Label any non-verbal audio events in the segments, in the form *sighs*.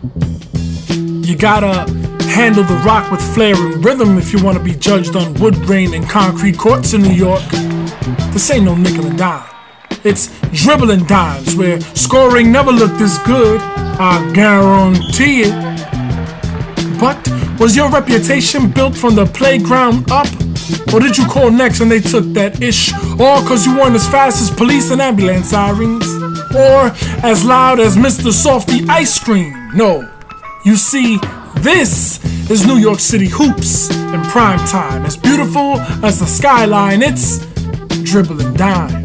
You gotta handle the rock with flair and rhythm if you wanna be judged on wood grain and concrete courts in New York. This ain't no nickel and dime. It's dribbling dimes where scoring never looked this good. I guarantee it. But was your reputation built from the playground up? Or did you call next and they took that ish? Or cause you weren't as fast as police and ambulance sirens? Or as loud as Mr. Softee Ice Cream? No. You see, this is New York City hoops in prime time. As beautiful as the skyline, it's dribbling dime.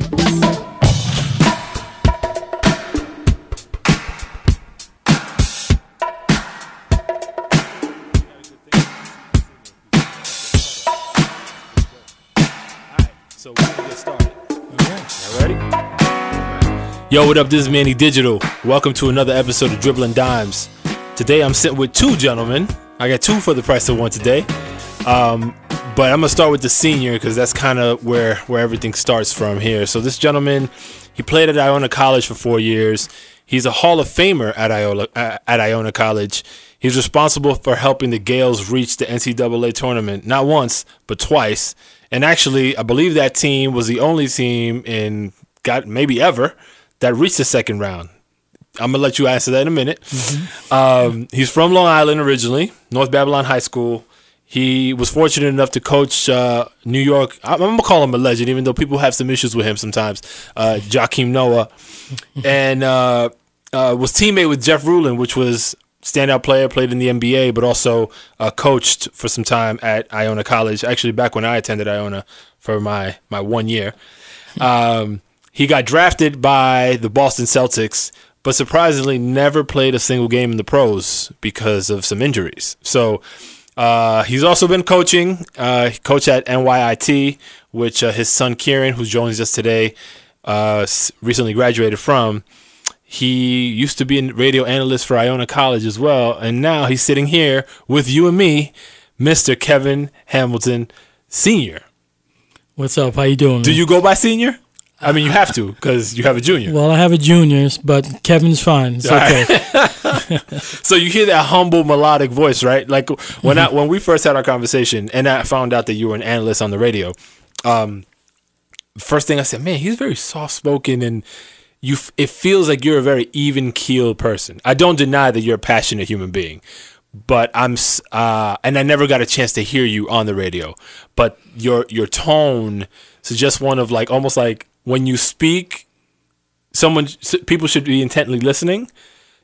Yo, what up? This is Manny Digital. Welcome to another episode of Dribbling Dimes. Today I'm sitting with two gentlemen. I got two for the price of one today. Um, but I'm gonna start with the senior because that's kind of where where everything starts from here. So this gentleman, he played at Iona College for four years. He's a Hall of Famer at Iona at Iona College. He's responsible for helping the Gales reach the NCAA tournament not once but twice. And actually, I believe that team was the only team in got maybe ever that reached the second round. I'm gonna let you answer that in a minute. Um, he's from Long Island originally, North Babylon High School. He was fortunate enough to coach uh, New York. I'm gonna call him a legend, even though people have some issues with him sometimes. Uh, Joakim Noah, *laughs* and uh, uh, was teammate with Jeff Ruland, which was standout player, played in the NBA, but also uh, coached for some time at Iona College. Actually, back when I attended Iona for my my one year. Um, he got drafted by the Boston Celtics, but surprisingly never played a single game in the pros because of some injuries. So uh, he's also been coaching. Uh, he coached at NYIT, which uh, his son Kieran, who joins us today, uh, recently graduated from. He used to be a radio analyst for Iona College as well, and now he's sitting here with you and me, Mr. Kevin Hamilton, Senior. What's up? How you doing? Do you go by Senior? I mean, you have to because you have a junior. Well, I have a juniors, but Kevin's fine. It's okay. *laughs* So you hear that humble melodic voice, right? Like when I when we first had our conversation, and I found out that you were an analyst on the radio. Um, first thing I said, man, he's very soft spoken, and you. f- It feels like you're a very even keeled person. I don't deny that you're a passionate human being, but I'm. Uh, and I never got a chance to hear you on the radio, but your your tone suggests one of like almost like when you speak, someone people should be intently listening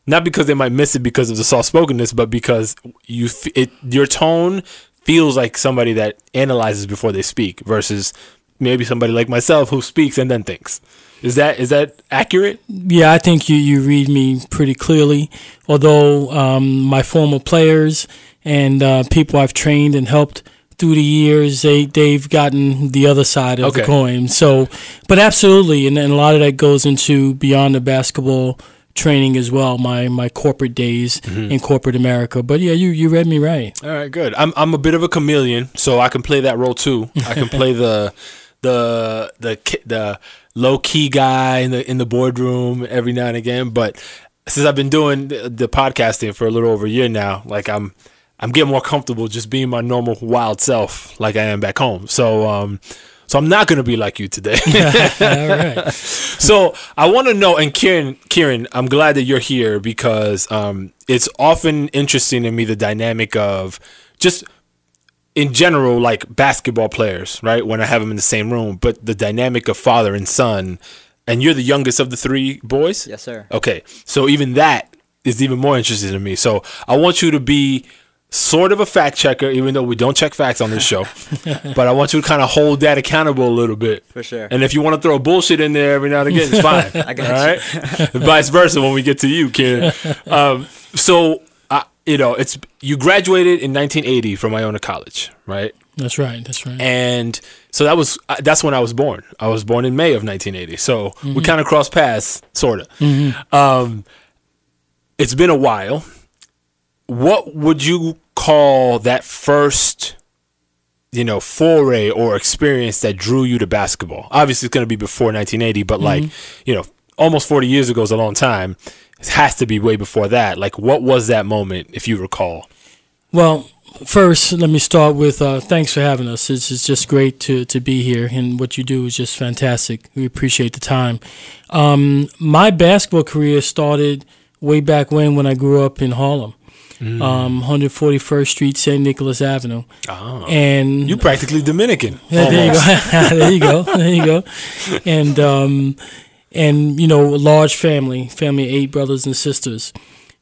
not because they might miss it because of the soft spokenness, but because you it your tone feels like somebody that analyzes before they speak versus maybe somebody like myself who speaks and then thinks. Is that is that accurate? yeah, I think you, you read me pretty clearly. Although um, my former players and uh, people I've trained and helped through the years, they they've gotten the other side of Okay. the coin. So, but absolutely, and, and a lot of that goes into beyond the basketball training as well. My my corporate days Mm-hmm. in corporate America. But yeah, you you read me right. All right, good. I'm I'm a bit of a chameleon, so I can play that role too. I can play the *laughs* the the the low key guy in the in the boardroom every now and again. But since I've been doing the, the podcasting for a little over a year now, like I'm I'm getting more comfortable just being my normal wild self, like I am back home. So um. So I'm not gonna be like you today. *laughs* All right. *laughs* So I want to know, and Kieran, Kieran, I'm glad that you're here because um, it's often interesting to me the dynamic of just in general, like basketball players, right? When I have them in the same room, but the dynamic of father and son, and you're the youngest of the three boys. Yes, sir. Okay, so even that is even more interesting to me. So I want you to be sort of a fact checker, even though we don't check facts on this show. *laughs* but I want you to kind of hold that accountable a little bit. For sure. And if you want to throw bullshit in there every now and again, it's fine. *laughs* I got all you. right. *laughs* Vice versa when we get to you, Kieran. Um, so, uh, you know, it's you graduated in 1980 from Iona College, right? That's right. That's right. And so that was uh, that's when I was born. I was born in May of 1980. So we kind of crossed paths, sort of. Um, it's been a while. What would you call that first, you know, foray or experience that drew you to basketball? Obviously, it's going to be before 1980, but like, you know, almost 40 years ago is a long time. it has to be way before that. Like, what was that moment, if you recall? Well, first, let me start with uh, thanks for having us. It's, it's just great to, to be here, and what you do is just fantastic. We appreciate the time. Um, my basketball career started way back when, when I grew up in Harlem. Mm. Um, 141st Street, St. Nicholas Avenue, Oh. and You practically Dominican. Yeah, *laughs* there you go. *laughs* there you go. *laughs* There you go. And um, and you know, a large family, family of eight brothers and sisters.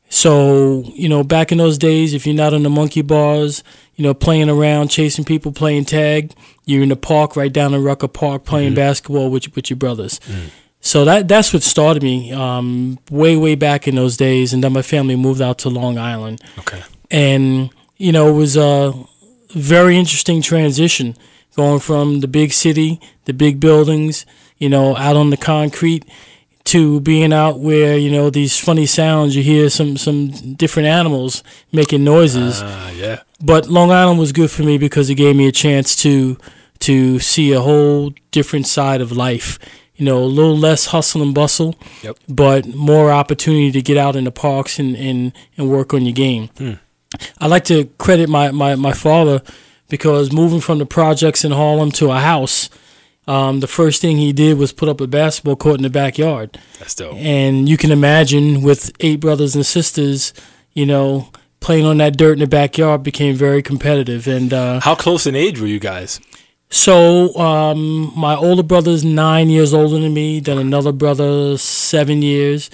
So you know, back in those days, if you're not on the monkey bars, you know, playing around, chasing people, playing tag, you're in the park right down in Rucker Park playing basketball with with your brothers. So that that's what started me um, way way back in those days, and then my family moved out to Long Island Okay. and you know it was a very interesting transition going from the big city the big buildings you know out on the concrete to being out where you know these funny sounds you hear some some different animals making noises Ah, yeah. but Long Island was good for me because it gave me a chance to to see a whole different side of life. You know, a little less hustle and bustle, Yep. but more opportunity to get out in the parks and, and, and work on your game. Hmm. I like to credit my, my, my father because moving from the projects in Harlem to a house, um, the first thing he did was put up a basketball court in the backyard. That's dope. And you can imagine with eight brothers and sisters, you know, playing on that dirt in the backyard became very competitive. And uh, How close in age were you guys? So um, my older brother's nine years older than me, then another brother seven years,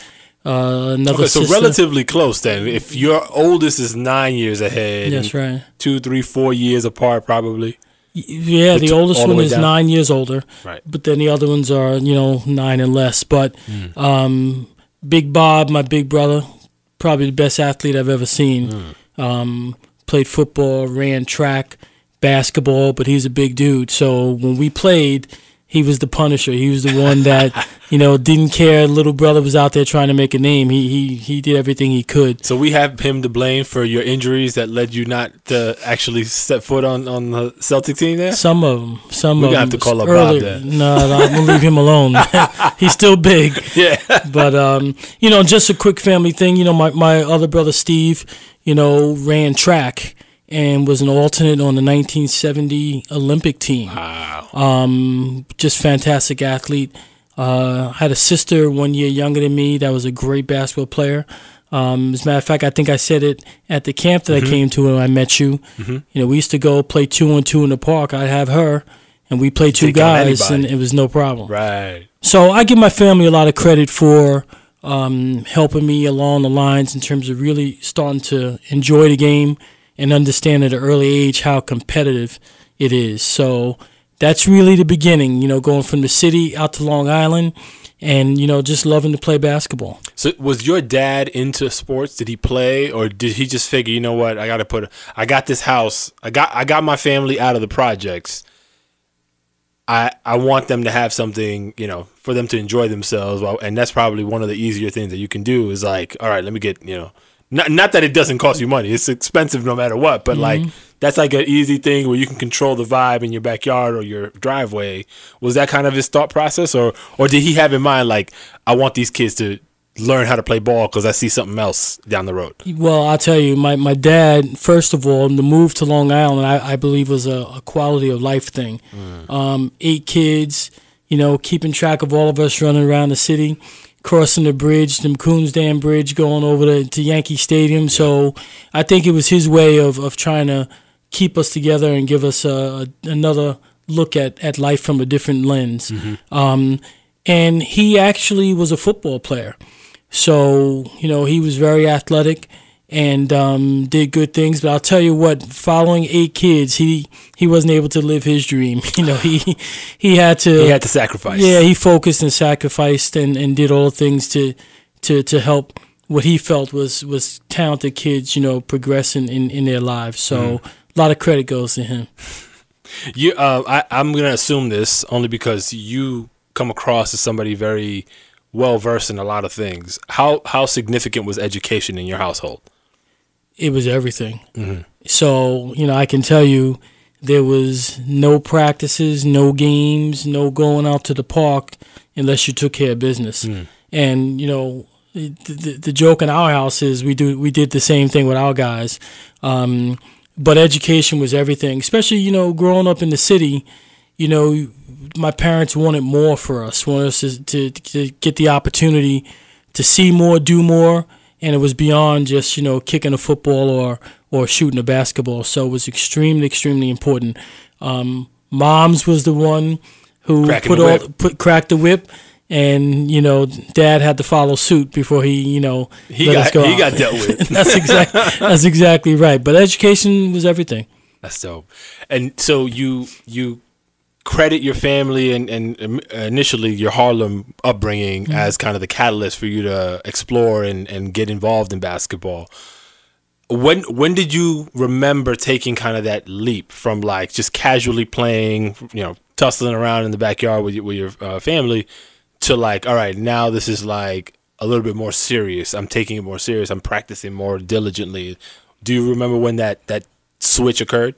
uh, another Okay, so sister. relatively close then. If your oldest is nine years ahead, That's right. two, three, four years apart, probably. Yeah, the Bet- oldest the one is down. nine years older, Right. but then the other ones are you know nine and less. But Hmm. um, Big Bob, my big brother, probably the best athlete I've ever seen. Hmm. Um, played football, ran track, basketball, but he's a big dude. So when we played, he was the punisher. He was the one that *laughs* you know didn't care. Little brother was out there trying to make a name. He he he did everything he could. So we have him to blame for your injuries that led you not to actually set foot on, on the Celtic team there? Some of them, some We're of gonna have them to call up earlier. Bob then. No, no, I'm gonna leave him alone. *laughs* *laughs* He's still big. Yeah. but um, you know, just a quick family thing. You know, my my other brother Steve, you know, ran track and was an alternate on the 1970 Olympic team. Wow. Um, just fantastic athlete. Uh, had a sister one year younger than me that was a great basketball player. Um, as a matter of fact, I think I said it at the camp that I came to when I met you. You know, we used to go play two on two in the park. I'd have her, and we played two guys, and it was no problem. Right. So I give my family a lot of credit for um, helping me along the lines in terms of really starting to enjoy the game and understand at an early age how competitive it is. So that's really the beginning, you know, going from the city out to Long Island and, you know, just loving to play basketball. So was your dad into sports? Did he play or did he just figure, you know what, I got to put I got this house. I got I got my family out of the projects. I I want them to have something, you know, for them to enjoy themselves. And that's probably one of the easier things that you can do is like, all right, let me get, you know, not not that it doesn't cost you money. It's expensive no matter what, but like that's like an easy thing where you can control the vibe in your backyard or your driveway. Was that kind of his thought process or or did he have in mind like I want these kids to learn how to play ball because I see something else down the road. Well, I'll tell you, my, my dad, first of all, the move to Long Island, I, I believe was a, a quality of life thing. Um, eight kids, you know, keeping track of all of us running around the city, crossing the bridge, the Macombs Dam Bridge, going over to, to Yankee Stadium. So I think it was his way of, of trying to keep us together and give us a, a, another look at, at life from a different lens. Um, and he actually was a football player. So, you know, he was very athletic and um, did good things. But I'll tell you what, following eight kids, he he wasn't able to live his dream. *laughs* You know, he he had to He had to sacrifice. yeah, he focused and sacrificed and, and did all the things to to to help what he felt was was talented kids, you know, progressing in, in their lives. So a lot of credit goes to him. *laughs* You, uh, I, I'm gonna assume this only because you come across as somebody very well versed in a lot of things. How how significant was education in your household? It was everything. So, you know, I can tell you there was no practices, no games, no going out to the park unless you took care of business. And, you know, the, the, the joke in our house is we do we did the same thing with our guys. Um, but education was everything, especially you know growing up in the city. You know, my parents wanted more for us, wanted us to, to, to get the opportunity to see more, do more, and it was beyond just you know kicking a football or or shooting a basketball. So it was extremely, extremely important. Um, Moms was the one who Cracking put all put cracked the whip, and you know Dad had to follow suit before he you know He let got us go he out. got dealt with. *laughs* that's exactly that's exactly right. But education was everything. That's dope. And so you you credit your family and, and initially your Harlem upbringing as kind of the catalyst for you to explore and, and get involved in basketball. When when did you remember taking kind of that leap from like just casually playing, you know, tussling around in the backyard with your, with your uh, family to like, all right, now this is like a little bit more serious. I'm taking it more serious. I'm practicing more diligently. Do you remember when that that switch occurred?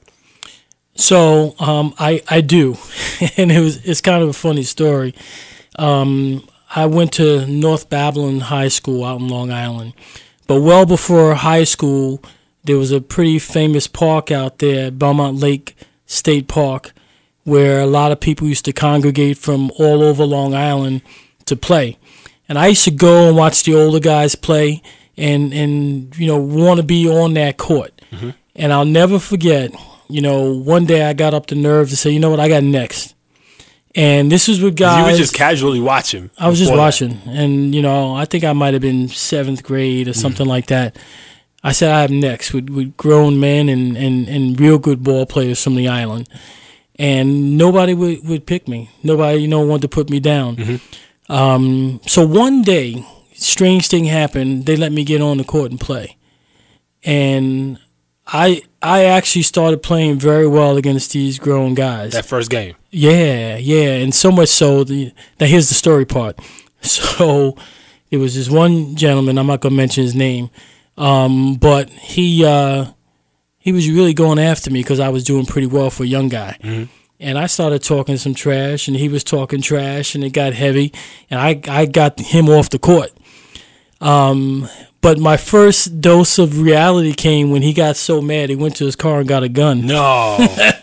So um, I I do, *laughs* and it was it's kind of a funny story. Um, I went to North Babylon High School out in Long Island, but well before high school, there was a pretty famous park out there, Belmont Lake State Park, where a lot of people used to congregate from all over Long Island to play. And I used to go and watch the older guys play, and and you know want to be on that court. And I'll never forget you know, one day I got up the nerve to say, you know what, I got next. And this was with guys. you were just casually watching. I was just that. watching, and you know, I think I might have been seventh grade or Mm-hmm. something like that. I said I have next with, with grown men and, and, and real good ball players from the island, and nobody would, would pick me. Nobody, you know, wanted to put me down. Mm-hmm. Um, so one day, strange thing happened. They let me get on the court and play, and I I actually started playing very well against these grown guys. That first game. Yeah, yeah, and so much so. The, now here's the story part. *laughs* So it was this one gentleman. I'm not gonna mention his name, um, but he uh, he was really going after me because I was doing pretty well for a young guy. And I started talking some trash, and he was talking trash, and it got heavy, and I I got him off the court. Um, but my first dose of reality came when he got so mad he went to his car and got a gun. No. *laughs* oh,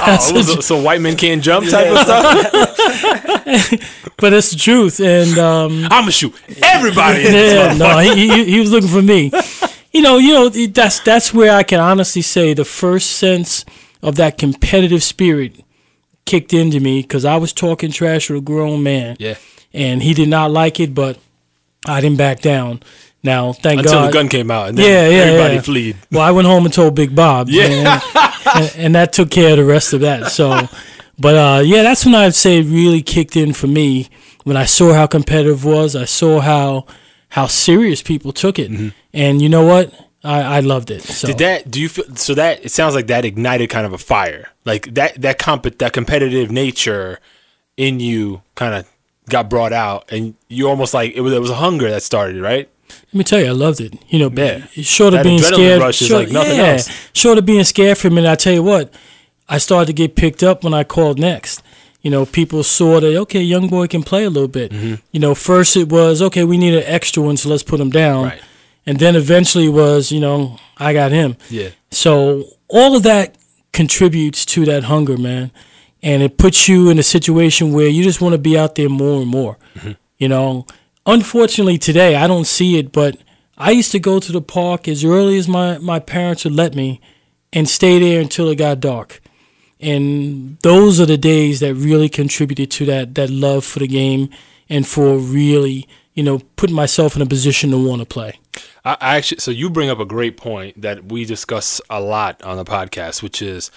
a- so white men can't jump type of stuff. *laughs* But it's the truth, and um, I'm gonna shoot everybody. yeah, no, he, he he was looking for me. You know, you know that's that's where I can honestly say the first sense of that competitive spirit kicked into me because I was talking trash with a grown man, Yeah. and he did not like it, but I didn't back down. Now, thank God. Until God. the gun came out, and then Yeah, yeah, everybody yeah. fled. Well, I went home and told Big Bob. Yeah. and, and, and that took care of the rest of that. So, *laughs* but uh, yeah, that's when I'd say it really kicked in for me when I saw how competitive it was. I saw how how serious people took it, and you know what? I, I loved it. So Mm-hmm. Did that? Do you feel so that it sounds like that ignited kind of a fire, like that that comp that competitive nature in you kind of got brought out, and you almost like it was it was a hunger that started, right? Let me tell you, I loved it. You know, Yeah. short of being scared, rush short, like nothing yeah, else. short of being scared for a minute, I tell you what, I started to get picked up when I called next. You know, people saw that okay, young boy can play a little bit. Mm-hmm. You know, first it was okay, we need an extra one, so let's put him down. Right. And then eventually was, you know, I got him. Yeah. So all of that contributes to that hunger, man. And it puts you in a situation where you just want to be out there more and more. You know, unfortunately today I don't see it, but I used to go to the park as early as my, my parents would let me and stay there until it got dark. And those are the days that really contributed to that, that love for the game and for really, you know, putting myself in a position to want to play. I, actually, so you bring up a great point that we discuss a lot on the podcast, which is,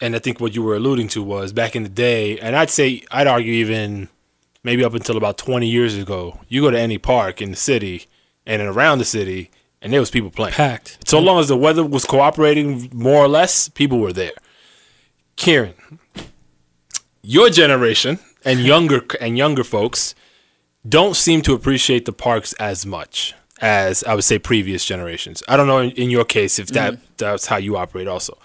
and I think what you were alluding to was back in the day, and I'd say, I'd argue even maybe up until about 20 years ago, you go to any park in the city and around the city, and there was people playing. Packed. So long as the weather was cooperating more or less, people were there. Kieran, your generation and younger and younger folks don't seem to appreciate the parks as much as I would say previous generations. I don't know in, in your case if that that's how you operate also.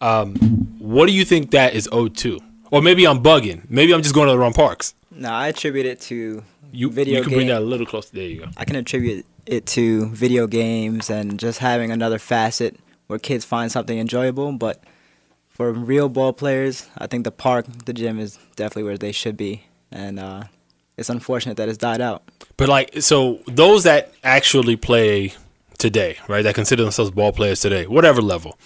Um, what do you think that is owed to? Or maybe I'm bugging. Maybe I'm just going to the wrong parks. No, I attribute it to You Video you can bring that a little closer. There you go. I can attribute it to video games and just having another facet where kids find something enjoyable. But for real ball players, I think the park, the gym is definitely where they should be. And uh, it's unfortunate that it's died out. But like, so those that actually play today, right? That consider themselves ball players today, whatever level.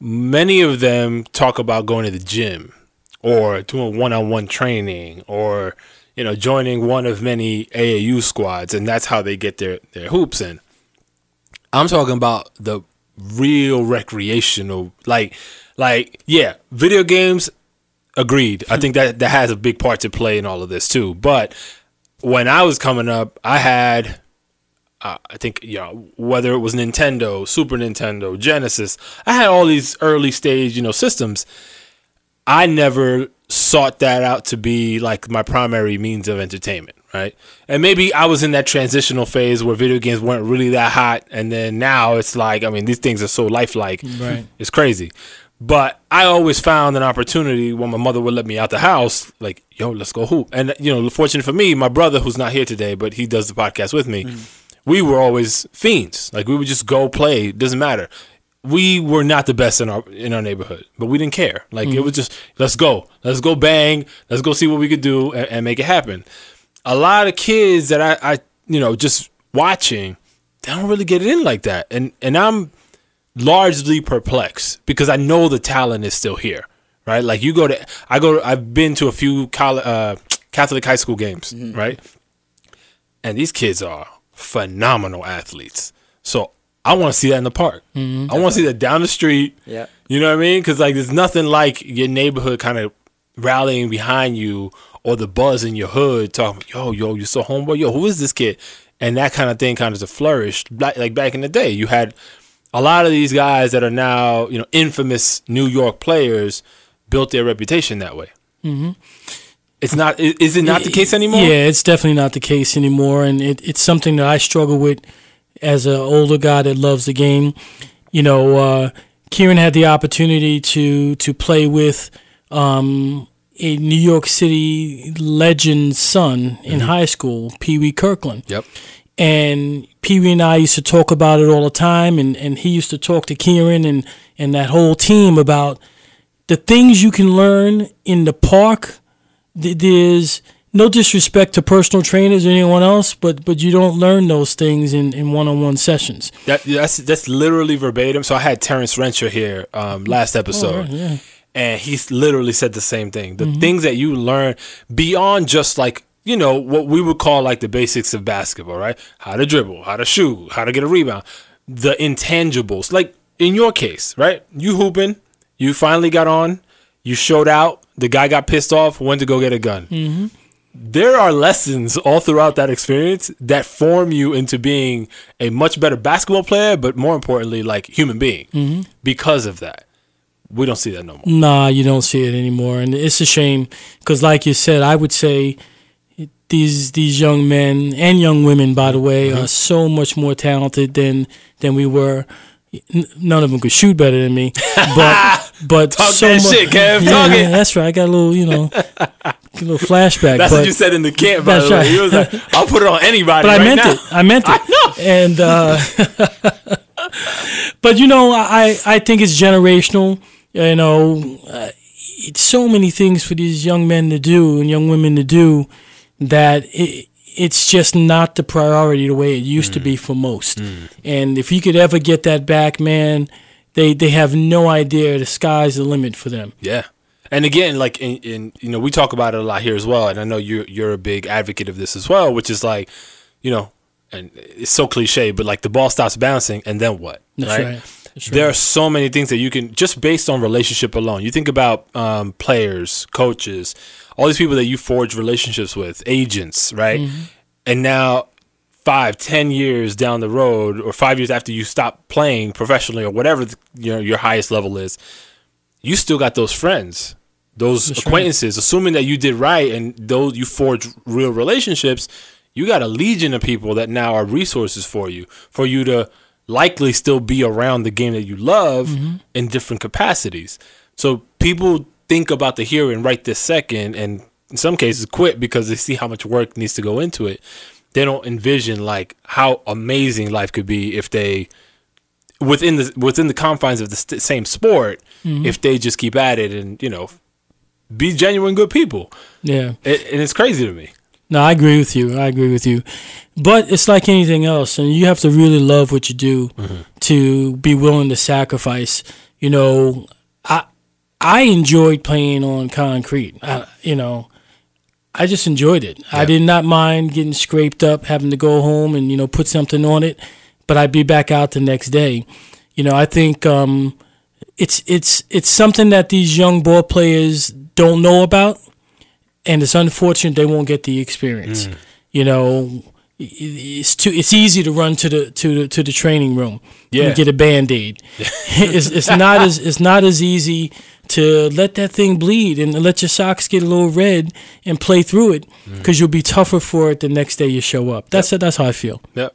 Many of them talk about going to the gym or doing one-on-one training or you know joining one of many AAU squads, and that's how they get their their hoops in. I'm talking about the real recreational, like, like yeah, video games. Agreed. I think that that has a big part to play in all of this too. But when I was coming up, I had, uh, I think, know, whether it was Nintendo, Super Nintendo, Genesis, I had all these early stage, you know, systems. I never sought that out to be like my primary means of entertainment, right? And maybe I was in that transitional phase where video games weren't really that hot, and then now it's like, I mean, these things are so lifelike, Right. *laughs* It's crazy. But I always found an opportunity when my mother would let me out the house, like, yo, let's go hoop. And you know, fortunate for me, my brother who's not here today, but he does the podcast with me. Mm. We were always fiends. Like we would just go play. Doesn't matter. We were not the best in our in our neighborhood, but we didn't care. Like it was just let's go, let's go bang, let's go see what we could do and, and make it happen. A lot of kids that I, I you know just watching, they don't really get it in like that, and and I'm largely perplexed because I know the talent is still here, right? Like you go to, I go, I've been to a few coll- uh, Catholic high school games, right? And these kids are phenomenal athletes. So I want to see that in the park. I want to see that down the street. Yeah. You know what I mean? Because like, there's nothing like your neighborhood kind of rallying behind you or the buzz in your hood talking, yo, yo, you're so homeboy, yo, who is this kid? And that kind of thing kind of flourished. Like, like back in the day, you had a lot of these guys that are now, you know, infamous New York players built their reputation that way. Mm-hmm. It's not. Is it not the case anymore? Yeah, it's definitely not the case anymore, and it, it's something that I struggle with as an older guy that loves the game. You know, uh, Kieran had the opportunity to to play with um, a New York City legend's son in high school, Pee Wee Kirkland. Yep. and Pee Wee and I used to talk about it all the time, and, and he used to talk to Kieran and, and that whole team about the things you can learn in the park. Th- There's no disrespect to personal trainers or anyone else, but but you don't learn those things in, in one-on-one sessions. That that's that's literally verbatim. So I had Terrence Rencher here um, last episode, yeah. and he literally said the same thing. The things that you learn beyond just like you know what we would call like the basics of basketball, right? How to dribble, how to shoot, how to get a rebound, the intangibles. Like in your case, right? You hooping, you finally got on, you showed out. The guy got pissed off, went to go get a gun there are lessons all throughout that experience that form you into being a much better basketball player, but more importantly, like human being. Because of that, we don't see that no more. Nah, you don't see it anymore, and it's a shame because, like you said, I would say these these young men and young women, by the way, Mm-hmm. are so much more talented than than we were. None of them could shoot better than me, but *laughs* but Talk so that mu- shit, Kev. Yeah, Talk it. yeah, that's right. I got a little, you know, *laughs* a little flashback. That's but, what you said in the camp, by the way. right. You was like, I'll put it on anybody. but I meant now. it. I meant *laughs* it. I And uh, *laughs* but you know, I I think it's generational. You know, uh, it's so many things for these young men to do and young women to do that it, it's just not the priority the way it used to be for most. And if you could ever get that back, man, they they have no idea the sky's the limit for them. Yeah. And again, like in, in you know, we talk about it a lot here as well, and I know you're you're a big advocate of this as well, which is like, you know, and it's so cliche, but like the ball stops bouncing, and then what? That's right. That's There right. are so many things that you can just based on relationship alone. You think about um, players, coaches, all these people that you forge relationships with, agents, right? Mm-hmm. And now, five, ten years down the road, or five years after you stop playing professionally, or whatever the, you know, your highest level is, you still got those friends, those That's right. acquaintances. Assuming that you did right and those you forged real relationships, you got a legion of people that now are resources for you, for you to likely still be around the game that you love mm-hmm. in different capacities. So people think about the here and right this second, and in some cases quit because they see how much work needs to go into it. They don't envision like how amazing life could be if they within the within the confines of the st- same sport mm-hmm. if they just keep at it and you know be genuine good people. Yeah. It, and it's crazy to me. No, I agree with you. I agree with you. But it's like anything else, and you have to really love what you do to be willing to sacrifice. You know, I I enjoyed playing on concrete. I, you know, I just enjoyed it. I did not mind getting scraped up, having to go home and you know put something on it, but I'd be back out the next day. You know, I think um, it's it's it's something that these young ball players don't know about and it's unfortunate they won't get the experience. Mm. You know, i- i- it's too it's easy to run to the to the to the training room Yeah. and get a band aid. *laughs* it's it's not as it's not as easy to let that thing bleed and let your socks get a little red and play through it mm. because you'll be tougher for it the next day you show up. That's that's how I feel. Yep.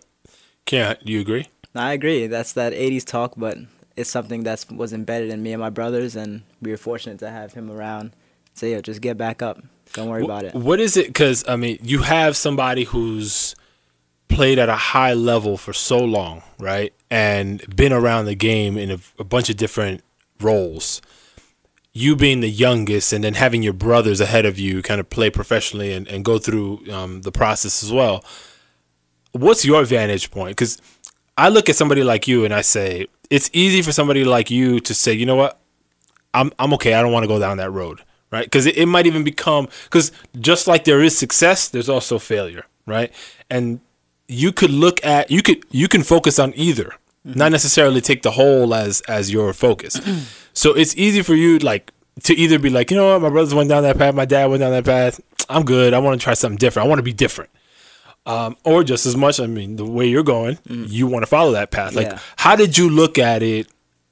Can do you agree? I agree. That's that '80s talk, but it's something that was embedded in me and my brothers, and we were fortunate to have him around. So yeah, just get back up. Don't worry about it. What is it? Because I mean, you have somebody who's played at a high level for so long, right, and been around the game in a, a bunch of different roles. You being the youngest, and then having your brothers ahead of you, kind of play professionally and, and go through um, the process as well. What's your vantage point? Because I look at somebody like you and I say it's easy for somebody like you to say, you know what, I'm I'm okay. I don't want to go down that road, right? Because it, it might even become because just like there is success, there's also failure, right? And you could look at you could you can focus on either, not necessarily take the whole as as your focus. *clears throat* so it's easy for you like to either be like, you know what, my brothers went down that path, my dad went down that path. I'm good. I want to try something different. I want to be different. Um, or just as much, I mean, the way you're going, you want to follow that path. Like, Yeah. how did you look at it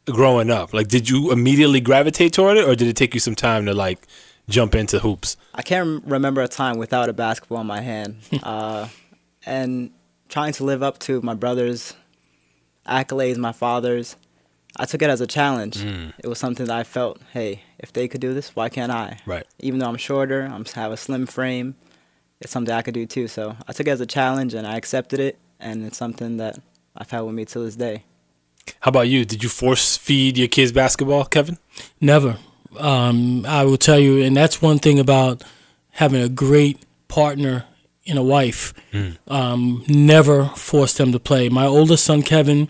growing up? Like, did you immediately gravitate toward it, or did it take you some time to like jump into hoops? I can't remember a time without a basketball in my hand. *laughs* uh, and trying to live up to my brother's accolades, my father's, I took it as a challenge. It was something that I felt, hey, if they could do this, why can't I? Right. Even though I'm shorter, I'm have a slim frame, it's something I could do too. So I took it as a challenge and I accepted it, and it's something that I've had with me till this day. How about you? Did you force feed your kids basketball, Kevin? Never. Um, I will tell you, and that's one thing about having a great partner in a wife. Um, never force them to play. My oldest son, Kevin,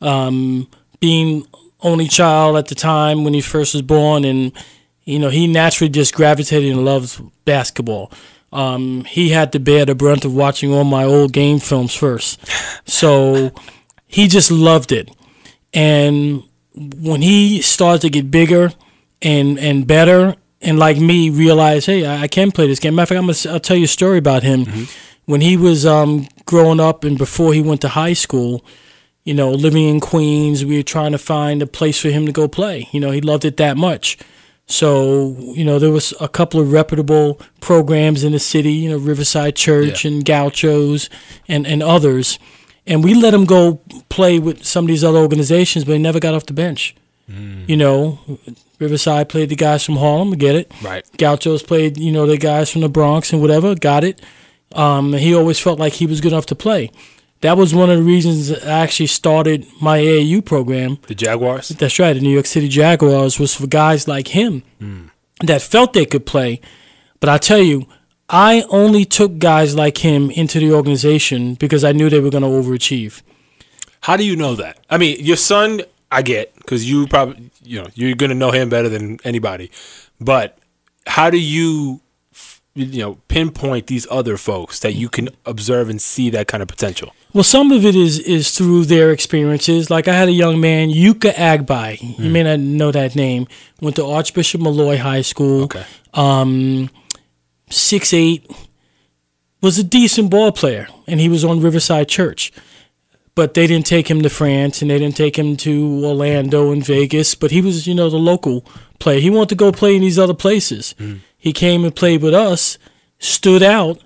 um, being only child at the time when he first was born, and you know he naturally just gravitated and loves basketball. Um, he had to bear the brunt of watching all my old game films first, so he just loved it. And when he started to get bigger and and better, and like me, realize, hey, I, I can play this game. Matter of fact, I'm gonna, I'll tell you a story about him. When he was um, growing up and before he went to high school, you know, living in Queens, we were trying to find a place for him to go play. You know, he loved it that much. So, you know, there was a couple of reputable programs in the city, you know, Riverside Church Yeah. and Gauchos and, and others. And we let him go play with some of these other organizations, but he never got off the bench. You know, Riverside played the guys from Harlem, get it. Right. Gauchos played, you know, the guys from the Bronx and whatever, got it. Um, he always felt like he was good enough to play. That was one of the reasons I actually started my AAU program. The Jaguars. That's right, the New York City Jaguars was for guys like him that felt they could play. But I tell you, I only took guys like him into the organization because I knew they were going to overachieve. How do you know that? I mean, your son, I get because you probably, you know, you're gonna know him better than anybody. But how do you, you know, pinpoint these other folks that you can observe and see that kind of potential? Well, some of it is is through their experiences. Like I had a young man, Uka Agbai. You may not know that name. Went to Archbishop Molloy High School. Okay. Um, six eight. Was a decent ball player, and he was on Riverside Church. But they didn't take him to France, and they didn't take him to Orlando and Vegas. But he was, you know, the local player. He wanted to go play in these other places. Hmm. He came and played with us, stood out,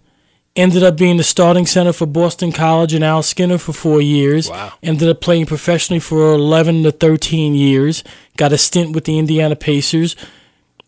ended up being the starting center for Boston College and Al Skinner for four years. Wow. Ended up playing professionally for 11 to 13 years. Got a stint with the Indiana Pacers.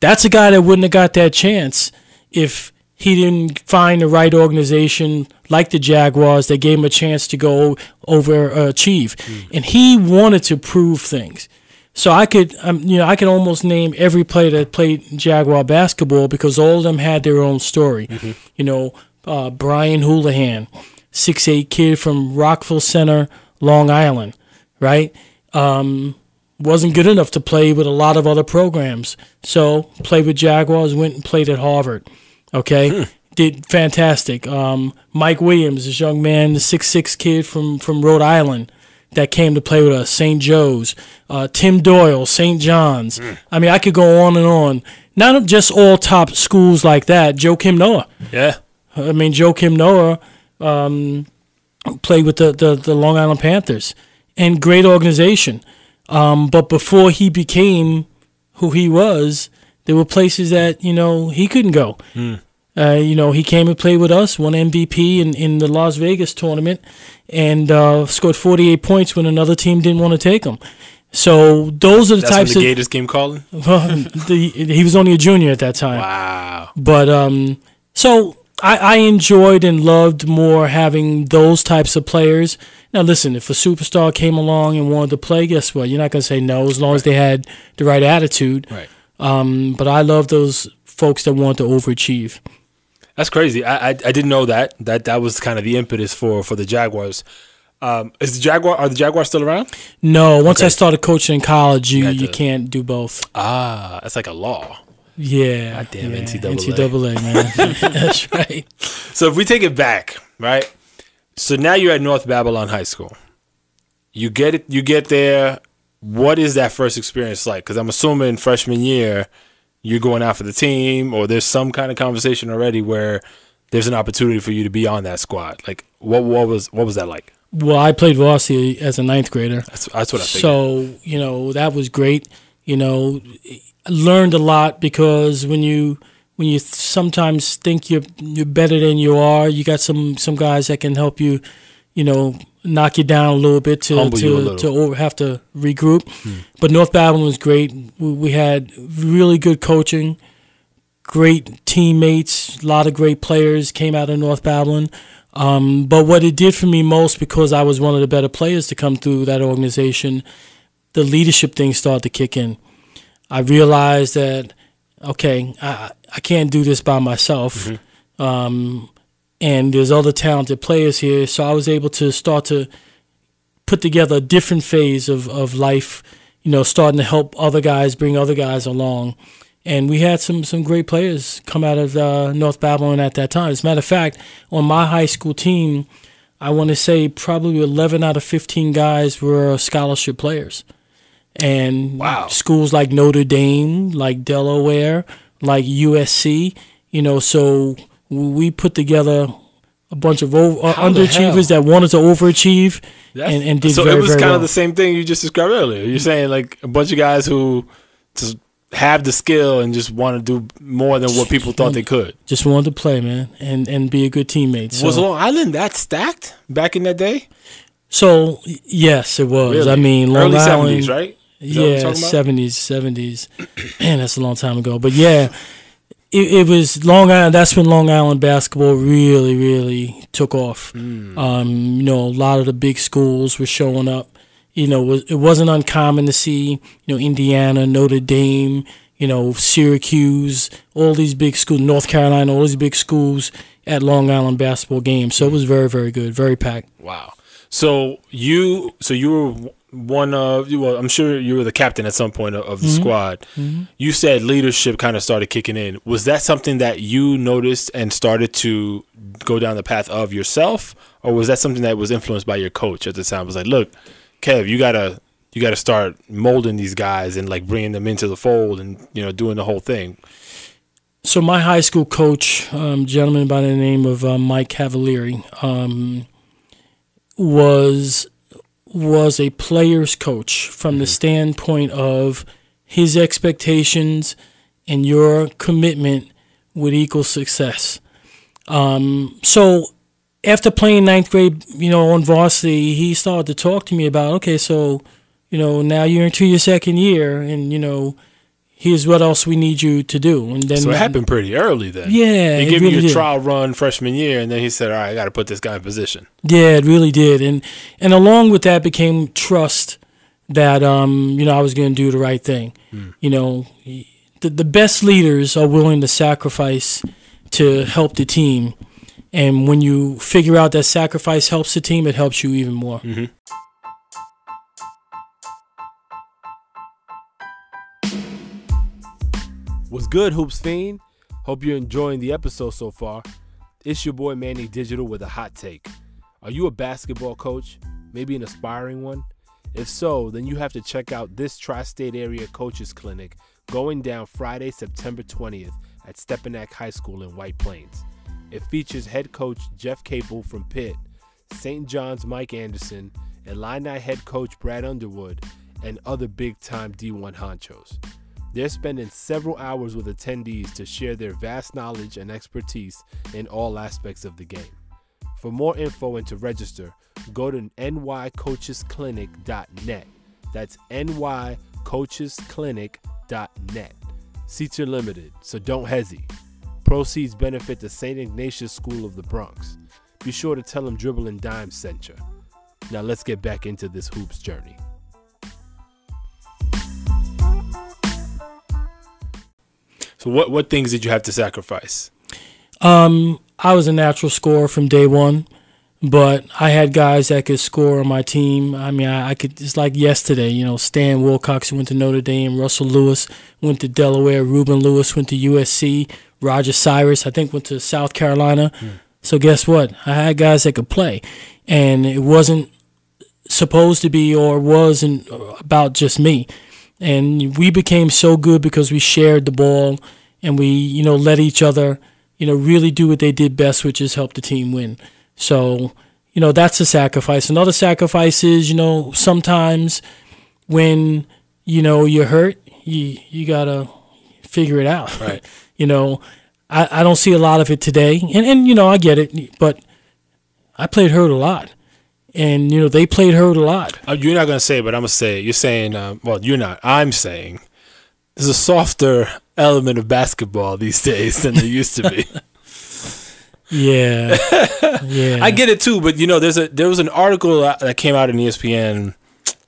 That's a guy that wouldn't have got that chance if he didn't find the right organization like the Jaguars that gave him a chance to go overachieve, and he wanted to prove things. So I could, um, you know, I could almost name every player that played Jaguar basketball because all of them had their own story. You know, uh, Brian Houlihan, six eight kid from Rockville Centre, Long Island, right? Um, wasn't good enough to play with a lot of other programs, so played with Jaguars, went and played at Harvard. Okay, did fantastic. Um, Mike Williams, this young man, the six six kid from from Rhode Island that came to play with us, St. Joe's, uh, Tim Doyle, St. John's. I mean, I could go on and on. Not just all top schools like that. Joakim Noah. Yeah. I mean, Joakim Noah um, played with the, the, the Long Island Panthers and great organization. Um, but before he became who he was, there were places that, you know, he couldn't go. Uh, you know, he came and played with us, won MVP in, in the Las Vegas tournament, and uh, scored 48 points when another team didn't want to take him. So those are the That's when types the of. Gators came calling. *laughs* the, he was only a junior at that time. Wow. But um, so I, I enjoyed and loved more having those types of players. Now, listen, if a superstar came along and wanted to play, guess what? You're not going to say no as long as they had the right attitude. Right. Um, but I love those folks that want to overachieve. That's crazy. I, I I didn't know that. That that was kind of the impetus for for the Jaguars. Um, is the Jaguar are the Jaguars still around? No, once I started coaching in college, you, had you can't do both. Ah, that's like a law. Yeah. Goddamn yeah. NCAA. NCAA, man. *laughs* That's right. So if we take it back, right? So now you're at North Babylon High School. You get it. You get there. What is that first experience like? Because I'm assuming freshman year, you're going out for the team, or there's some kind of conversation already where there's an opportunity for you to be on that squad. Like what? What was what was that like? Well, I played varsity as a ninth grader. That's that's what I figured. So you know that was great. You know, I learned a lot because when you when you sometimes think you're you're better than you are, you got some some guys that can help you. You know, knock you down a little bit to Humble to to over, have to regroup. But North Babylon was great. We, we had really good coaching, great teammates, a lot of great players came out of North Babylon. Um, but what it did for me most, because I was one of the better players to come through that organization, the leadership thing started to kick in. I realized that okay, I I can't do this by myself, um, and there's other talented players here, so I was able to start to put together a different phase of of life. You know, starting to help other guys, bring other guys along, and we had some some great players come out of uh, North Babylon at that time. As a matter of fact, on my high school team, I want to say probably 11 out of 15 guys were scholarship players. And Wow. schools like Notre Dame, like Delaware, like USC, you know, so we put together a bunch of over, uh, underachievers that wanted to overachieve That's- and, and did so very, it was kind well. of the same thing you just described earlier. You're saying like a bunch of guys who just have the skill and just want to do more than what people thought they could. Just wanted to play, man, and, and be a good teammate. So, Was Long Island that stacked back in that day? so yes, it was. Really? I mean, Long early Island, seventies, right? Is that what we're Yeah, seventies, seventies. *clears throat* Man, that's a long time ago. But yeah, it, it was Long Island. That's when Long Island basketball really, really took off. Hmm. Um, you know, a lot of the big schools were showing up. You know, it wasn't uncommon to see you know Indiana, Notre Dame, you know Syracuse, all these big schools, North Carolina, all these big schools at Long Island basketball games. So it was very, very good, very packed. Wow. So you, so you were one of, you well, I'm sure you were the captain at some point of, the Mm-hmm. squad. You said leadership kind of started kicking in. Was that something that you noticed and started to go down the path of yourself, or was that something that was influenced by your coach at the time? It was like, look, Kev, you gotta, you gotta start molding these guys and like bringing them into the fold and you know doing the whole thing. So my high school coach, um, gentleman by the name of uh, Mike Cavalieri, um, was was a player's coach from the standpoint of his expectations and your commitment would equal success. Um, so after playing ninth grade, you know, on varsity, he started to talk to me about, okay, so, you know, now you're into your second year and, you know, here's what else we need you to do. And then So it happened pretty early then. Yeah, They gave really you a trial run freshman year, and then he said, "All right, I got to put this guy in position." Yeah, it really did, and and along with that became trust that um you know I was going to do the right thing. You know, the the best leaders are willing to sacrifice to help the team, and when you figure out that sacrifice helps the team, it helps you even more. What's good, Hoops Fiend? Hope you're enjoying the episode so far. It's your boy Manny Digital with a hot take. Are you a basketball coach? Maybe an aspiring one? If so, then you have to check out this tri state area coaches clinic going down Friday, September 20th at Stepinac High School in White Plains. It features head coach Jeff Capel from Pitt, St. John's Mike Anderson, Illini head coach Brad Underwood, and other big time D1 honchos. They're spending several hours with attendees to share their vast knowledge and expertise in all aspects of the game. For more info and to register, go to nycoachesclinic.net. That's nycoachesclinic.net. Seats are limited, so don't hesitate. Proceeds benefit the St. Ignatius School of the Bronx. Be sure to tell them Dribble and Dime sent you. Now let's get back into this hoops journey. So what what things did you have to sacrifice? Um, I was a natural scorer from day one, but I had guys that could score on my team. I mean, I, I could. It's like yesterday, you know, Stan Wilcox went to Notre Dame, Russell Lewis went to Delaware, Ruben Lewis went to USC, Roger Cyrus I think went to South Carolina. So guess what? I had guys that could play, and it wasn't supposed to be or wasn't about just me. And we became so good because we shared the ball and we, you know, let each other, you know, really do what they did best, which is help the team win. So, you know, that's a sacrifice. Another sacrifice is, you know, sometimes when, you know, you're hurt, you you gotta figure it out. Right. *laughs* you know, I, I don't see a lot of it today. And and you know, I get it, but I played hurt a lot. And, you know, they played hurt a lot. Uh, you're not gonna say, it, but I'm gonna say it. You're saying, uh, well, you're not. I'm saying there's a softer element of basketball these days than there used to be. *laughs* Yeah. yeah. *laughs* I get it too, but you know, there's a there was an article that came out in ESPN.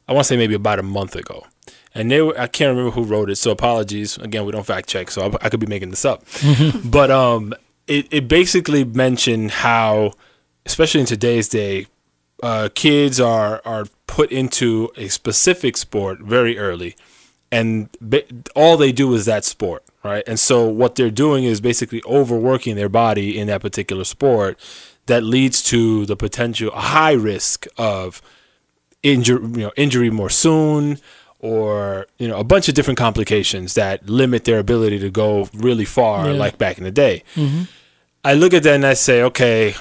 I want to say maybe about a month ago, and they were, I can't remember who wrote it. So apologies again. We don't fact check, so I, I could be making this up. *laughs* but um, it it basically mentioned how, especially in today's day, uh, kids are are put into a specific sport very early, and ba- all they do is that sport, right? And so what they're doing is basically overworking their body in that particular sport, that leads to the potential a high risk of injury, you know, injury more soon, or you know, a bunch of different complications that limit their ability to go really far, Yeah. like back in the day. I look at that and I say, okay,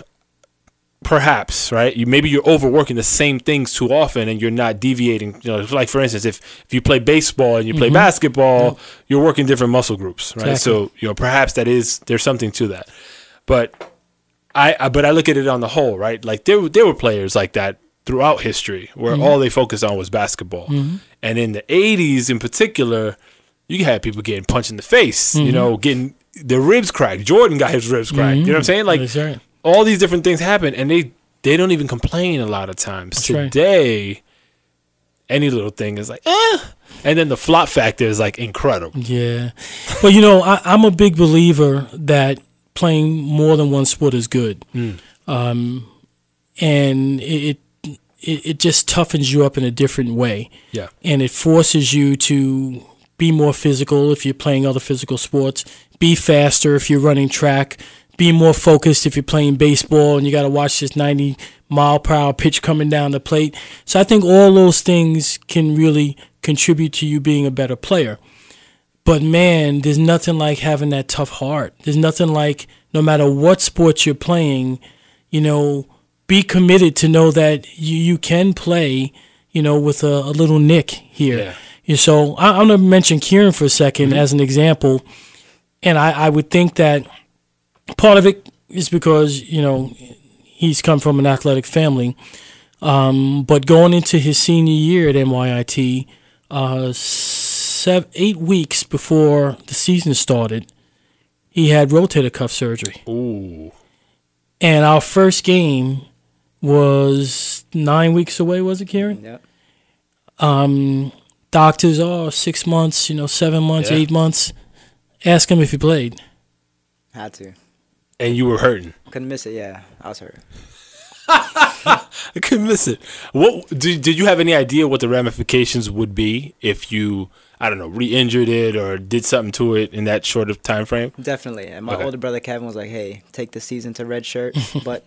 perhaps right? You maybe you're overworking the same things too often and you're not deviating you know like for instance if if you play baseball and you play mm-hmm. basketball you're working different muscle groups right? Exactly. so you know perhaps that is there's something to that. But I, I but I look at it on the whole right? Like there were- there were players like that throughout history where mm-hmm. all they focused on was basketball. Mm-hmm. And in the 80s in particular you had people getting punched in the face you know getting their ribs cracked. Jordan got his ribs cracked. You know what I'm saying? Like That's right. All these different things happen and they they don't even complain a lot of times That's right. today any little thing is like eh. and then the flop factor is like incredible Yeah. Well, you know, I, I'm a big believer that playing more than one sport is good. Um, and it, it it just toughens you up in a different way. yeah and it forces you to be more physical if you're playing other physical sports, be faster if you're running track, be more focused if you're playing baseball and you got to watch this 90 mile per hour pitch coming down the plate. So I think all those things can really contribute to you being a better player. But man, there's nothing like having that tough heart. There's nothing like no matter what sport you're playing, you know, be committed to know that you, you can play, you know, with a, a little nick here. Yeah. Yeah, So I, I'm going to mention Kieran for a 2nd mm-hmm. as an example. And I, I would think that part of it is because, you know, he's come from an athletic family. Um, but going into his senior year at NYIT, uh, seven, eight weeks before the season started, he had rotator cuff surgery. Ooh. And our first game was nine weeks away, was it, Kieran? Yep. Um, doctors, oh, six months, you know, seven months, Yeah. eight months. Ask him if he played. Had to. And you were hurting. Couldn't miss it. Yeah, I was hurt. *laughs* I couldn't miss it. What did did you have any idea what the ramifications would be if you I don't know re-injured it or did something to it in that short of time frame? Definitely. And my Okay. older brother Kevin was like, "Hey, take the season to red shirt," *laughs* but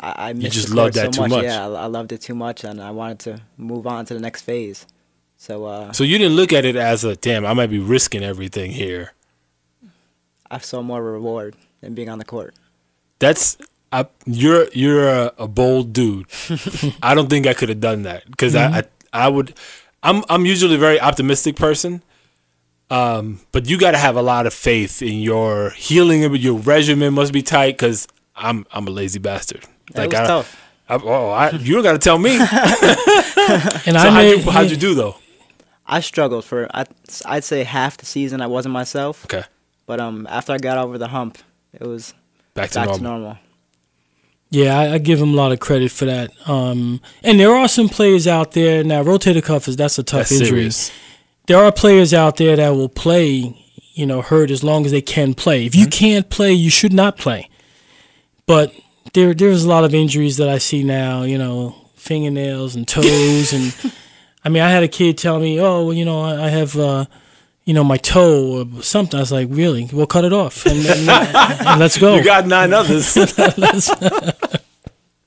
I, I missed just the loved that so too much. Yeah, I, I loved it too much, and I wanted to move on to the next phase. So uh, So you didn't look at it as a damn. I might be risking everything here. I saw more reward than being on the court. That's I, you're you're a, a bold dude. *laughs* I don't think I could have done that because I, I I would. I'm I'm usually a very optimistic person. Um, but you got to have a lot of faith in your healing. Your regimen must be tight because I'm I'm a lazy bastard. That was I, tough. I, oh, I, you don't got to tell me. *laughs* *laughs* so And I how'd made, you, how'd you do though? I struggled for I, I'd say half the season. I wasn't myself, Okay, but um, after I got over the hump, it was back to back normal. to normal. Yeah, I, I give him a lot of credit for that. Um, and there are some players out there now. Rotator cuff is that's a tough That's injury. serious. There are players out there that will play, you know, hurt as long as they can play. If you Mm-hmm. can't play, you should not play. But there, there's a lot of injuries that I see now. You know, fingernails and toes, and *laughs* I mean, I had a kid tell me, "Oh, well, you know, I, I have." Uh, you know, my toe or something. I was like, really? We'll cut it off and, and, and let's go. *laughs* You got nine others. *laughs*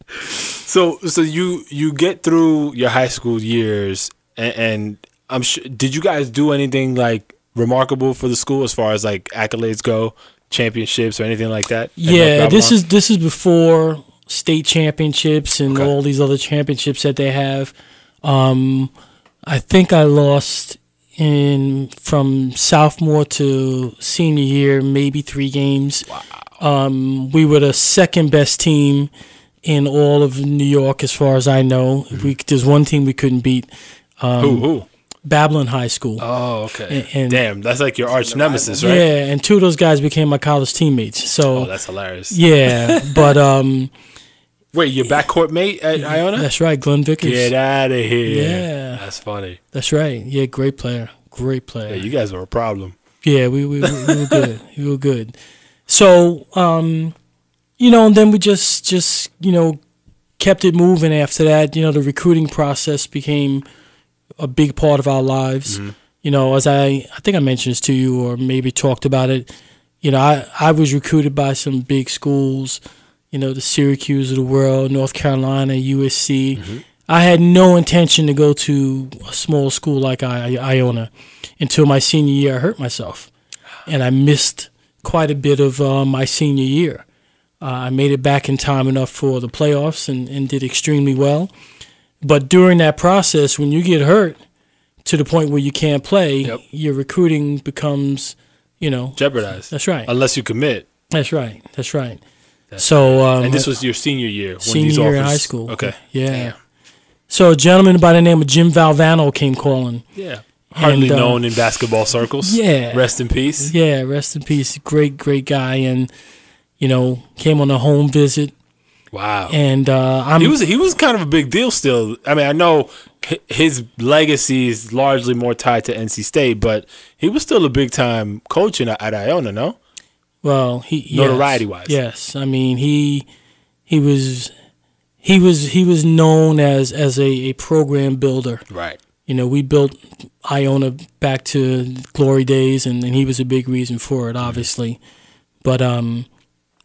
so so you you get through your high school years and, and I'm sure did you guys do anything like remarkable for the school as far as like accolades go, championships or anything like that? Yeah, this is this is before state championships and Okay. all these other championships that they have. Um, I think I lost in from sophomore to senior year, maybe three games. Wow. Um, we were the second best team in all of New York, as far as I know. We, there's one team we couldn't beat, um, who who? Babylon High School. Oh, okay. and- Damn, that's like your arch nemesis, right? Yeah, and two of those guys became my college teammates. So Oh, that's hilarious. yeah, *laughs* but um. Wait, your backcourt mate at Iona? That's right, Glenn Vickers. Get out of here. Yeah. That's funny. That's right. Yeah, great player. Great player. Yeah, you guys were a problem. Yeah, we we, we were good. *laughs* We were good. So, um, you know, and then we just just you know kept it moving after that. You know, the recruiting process became a big part of our lives. You know, as I I think I mentioned this to you or maybe talked about it. You know, I I was recruited by some big schools. You know, the Syracuse of the world, North Carolina, USC. I had no intention to go to a small school like I, Iona until my senior year. I hurt myself, and I missed quite a bit of uh, my senior year. Uh, I made it back in time enough for the playoffs and, and did extremely well. But during that process, when you get hurt to the point where you can't play, Yep. your recruiting becomes, you know, Jeopardized. that's right. Unless you commit. That's right. That's right. So, um, And this was your senior year. When senior these year in high school. Okay. Yeah. Damn. So a gentleman by the name of Jim Valvano came calling. Yeah. Hardly And, uh, known in basketball circles. Yeah. Rest in peace. Yeah, rest in peace. Great, great guy, and you know came on a home visit, Wow. and uh, I'm he was he was kind of a big deal still. I mean, I know his legacy is largely more tied to NC State, but he was still a big time coach in, at Iona, no? Well, he yes, Notoriety-wise. Yes, I mean he he was he was he was known as as a, a program builder. Right. You know, we built Iona back to glory days, and, and he was a big reason for it, obviously. But um,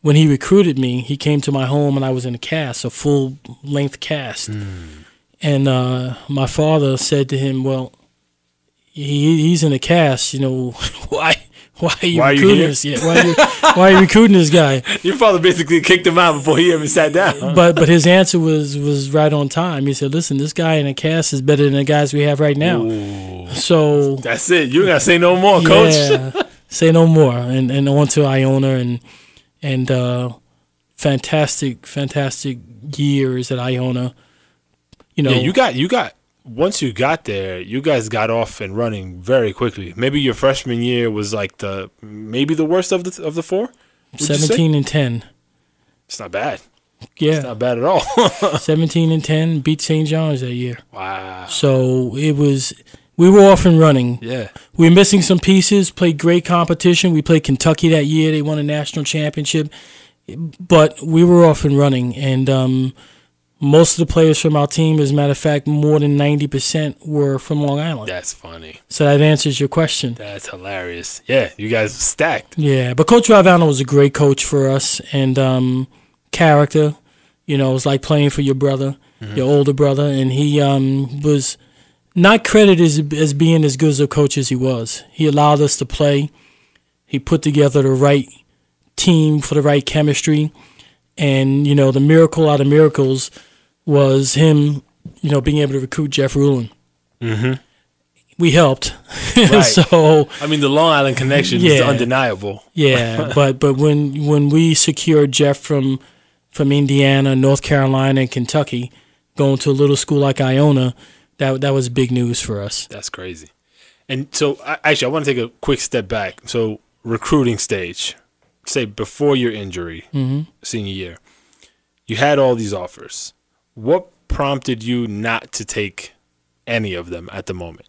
when he recruited me, he came to my home, and I was in a cast, a full length cast. And uh, my father said to him, "Well, he, he's in a cast. You know, *laughs* why?" Why are you Why are you recruiting this? Yeah, why are you, why are you recruiting this guy? *laughs* Your father basically kicked him out before he even sat down. *laughs* But but his answer was was right on time. He said, "Listen, this guy in a cast is better than the guys we have right now." So That's it. You gotta say no more, coach. *laughs* Say no more. And and on to Iona and and uh, fantastic, fantastic years at Iona. You know, Yeah, you got you got once you got there, you guys got off and running very quickly. Maybe your freshman year was like the maybe the worst of the of the four. would you say? Seventeen and ten. It's not bad. Yeah, It's not bad at all. *laughs* seventeen and ten. Beat St. John's that year. wow. So it was. We were off and running. Yeah. We were missing some pieces. Played great competition. We played Kentucky that year. They won a national championship. But we were off and running, and um, most of the players from our team, as a matter of fact, more than ninety percent were from Long Island. That's funny. So that answers your question. That's hilarious. Yeah, you guys stacked. Yeah, but Coach Valvano was a great coach for us, and um, character. You know, it was like playing for your brother, your older brother, and he um, was not credited as, as being as good as a coach as he was. He allowed us to play. He put together the right team for the right chemistry, and you know, the miracle out of miracles was him. You know, being able to recruit Jeff Ruland. Mm-hmm. We helped, *laughs* Right. so I mean, the Long Island connection is undeniable. Yeah, *laughs* but but when when we secured Jeff from from Indiana, North Carolina, and Kentucky, going to a little school like Iona, that that was big news for us. That's crazy. And so, actually, I want to take a quick step back. So, recruiting stage, say before your injury, mm-hmm. senior year, you had all these offers. What prompted you not to take any of them at the moment?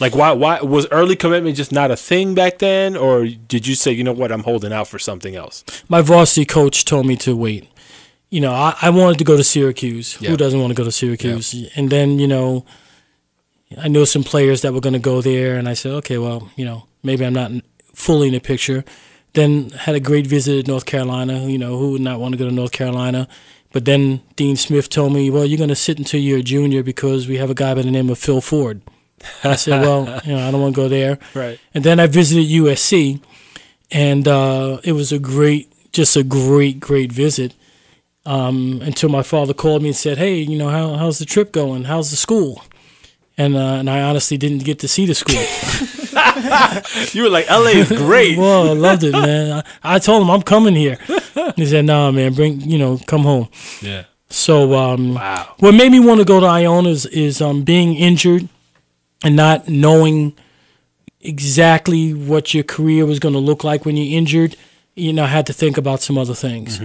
Like, why? Why was early commitment just not a thing back then, or did you say, you know what, I'm holding out for something else? My varsity coach told me to wait. You know, I, I wanted to go to Syracuse. Who doesn't want to go to Syracuse? And then you know, I know some players that were going to go there, and I said, okay, well, you know, maybe I'm not fully in the picture. Then had a great visit at North Carolina. You know, who would not want to go to North Carolina? But then Dean Smith told me, well, you're going to sit until you're a junior because we have a guy by the name of Phil Ford. I said, well, *laughs* you know, I don't want to go there. Right. And then I visited USC, and uh, it was a great, just a great, great visit. Um, until my father called me and said, "Hey, you know, how, how's the trip going? How's the school?" And uh, and I honestly didn't get to see the school. *laughs* *laughs* You were like, LA is great. well, I loved it, man. I, I told him I'm coming here. *laughs* He said, "Nah, man, bring you know, come home." yeah. So um, Wow. what made me want to go to Iona is, is um, being injured and not knowing exactly what your career was going to look like when you're injured. You know, I had to think about some other things.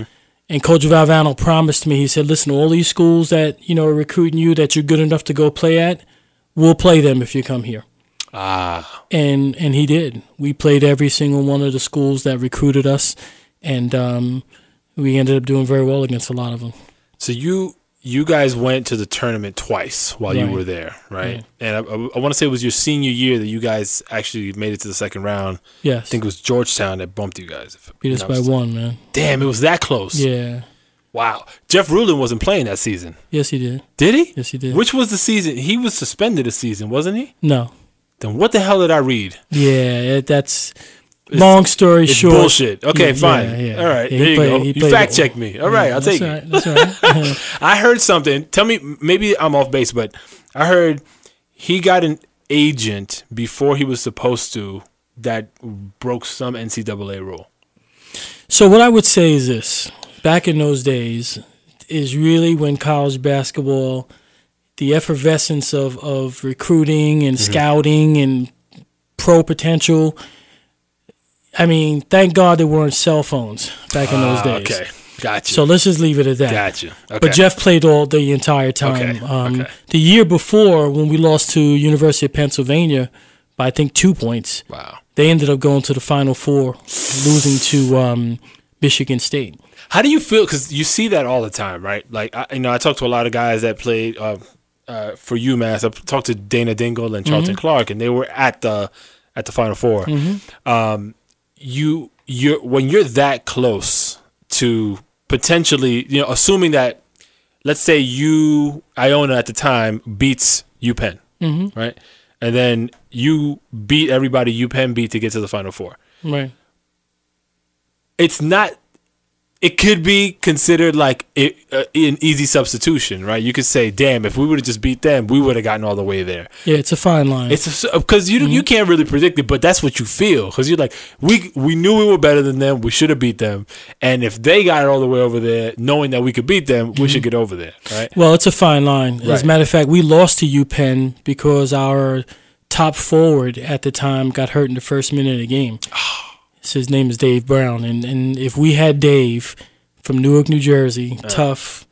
And Coach Valvano promised me, he said, listen, all these schools that, you know, are recruiting you that you're good enough to go play at, we'll play them if you come here. Ah. And and he did. We played every single one of the schools that recruited us, and um, we ended up doing very well against a lot of them. So you you guys went to the tournament twice while you were there, right? Right. And I, I, want to say it was your senior year that you guys actually made it to the second round. Yes. I think it was Georgetown that bumped you guys. Beat us by one, man. Damn, it was that close. Yeah. Wow. Jeff Ruland wasn't playing that season, Yes, he did. did he? Yes, he did. Which was the season? He was suspended a season, wasn't he? No. Then what the hell did I read? Yeah, it, that's long story It's short. bullshit. Okay, Yeah, fine. yeah, yeah. All right, there you played- go. You fact check me. All right, I'll take it. right, all right. *laughs* I heard something. Tell me, maybe I'm off base, but I heard he got an agent before he was supposed to that broke some NCAA rule. so what I would say is this: back in those days, is really when college basketball, the effervescence of of recruiting and Mm-hmm. scouting and pro potential. I mean, thank God there weren't cell phones back in those Ah, days. okay, gotcha. So let's just leave it at that. gotcha. Okay. But Jeff played all the entire time. Okay, Um, okay. The year before, when we lost to University of Pennsylvania by I think two points, wow. they ended up going to the Final Four, losing to um, Michigan State. How do you feel? Because you see that all the time, right? Like, I, you know, I talk to a lot of guys that played uh, uh, for UMass. I talked to Dana Dingle and Charlton Clark, and they were at the at the Final 4 Um, you you when you're that close to potentially, you know, assuming that, let's say you Iona at the time beats UPenn, right, and then you beat everybody UPenn beat to get to the Final Four. Right. it's not it could be considered like it, uh, an easy substitution, right? You could say, "Damn, if we would have just beat them, we would have gotten all the way there." Yeah, it's a fine line. It's because uh, you you mm-hmm. can't really predict it, but that's what you feel because you're like, we we knew we were better than them, we should have beat them, and if they got it all the way over there, knowing that we could beat them, we should mm-hmm. get over there, right? well, it's a fine line. As Right. a matter of fact, we lost to UPenn because our top forward at the time got hurt in the first minute of the game. *sighs* *sighs* So his name is Dave Brown, and and if we had Dave from Newark, New Jersey, tough,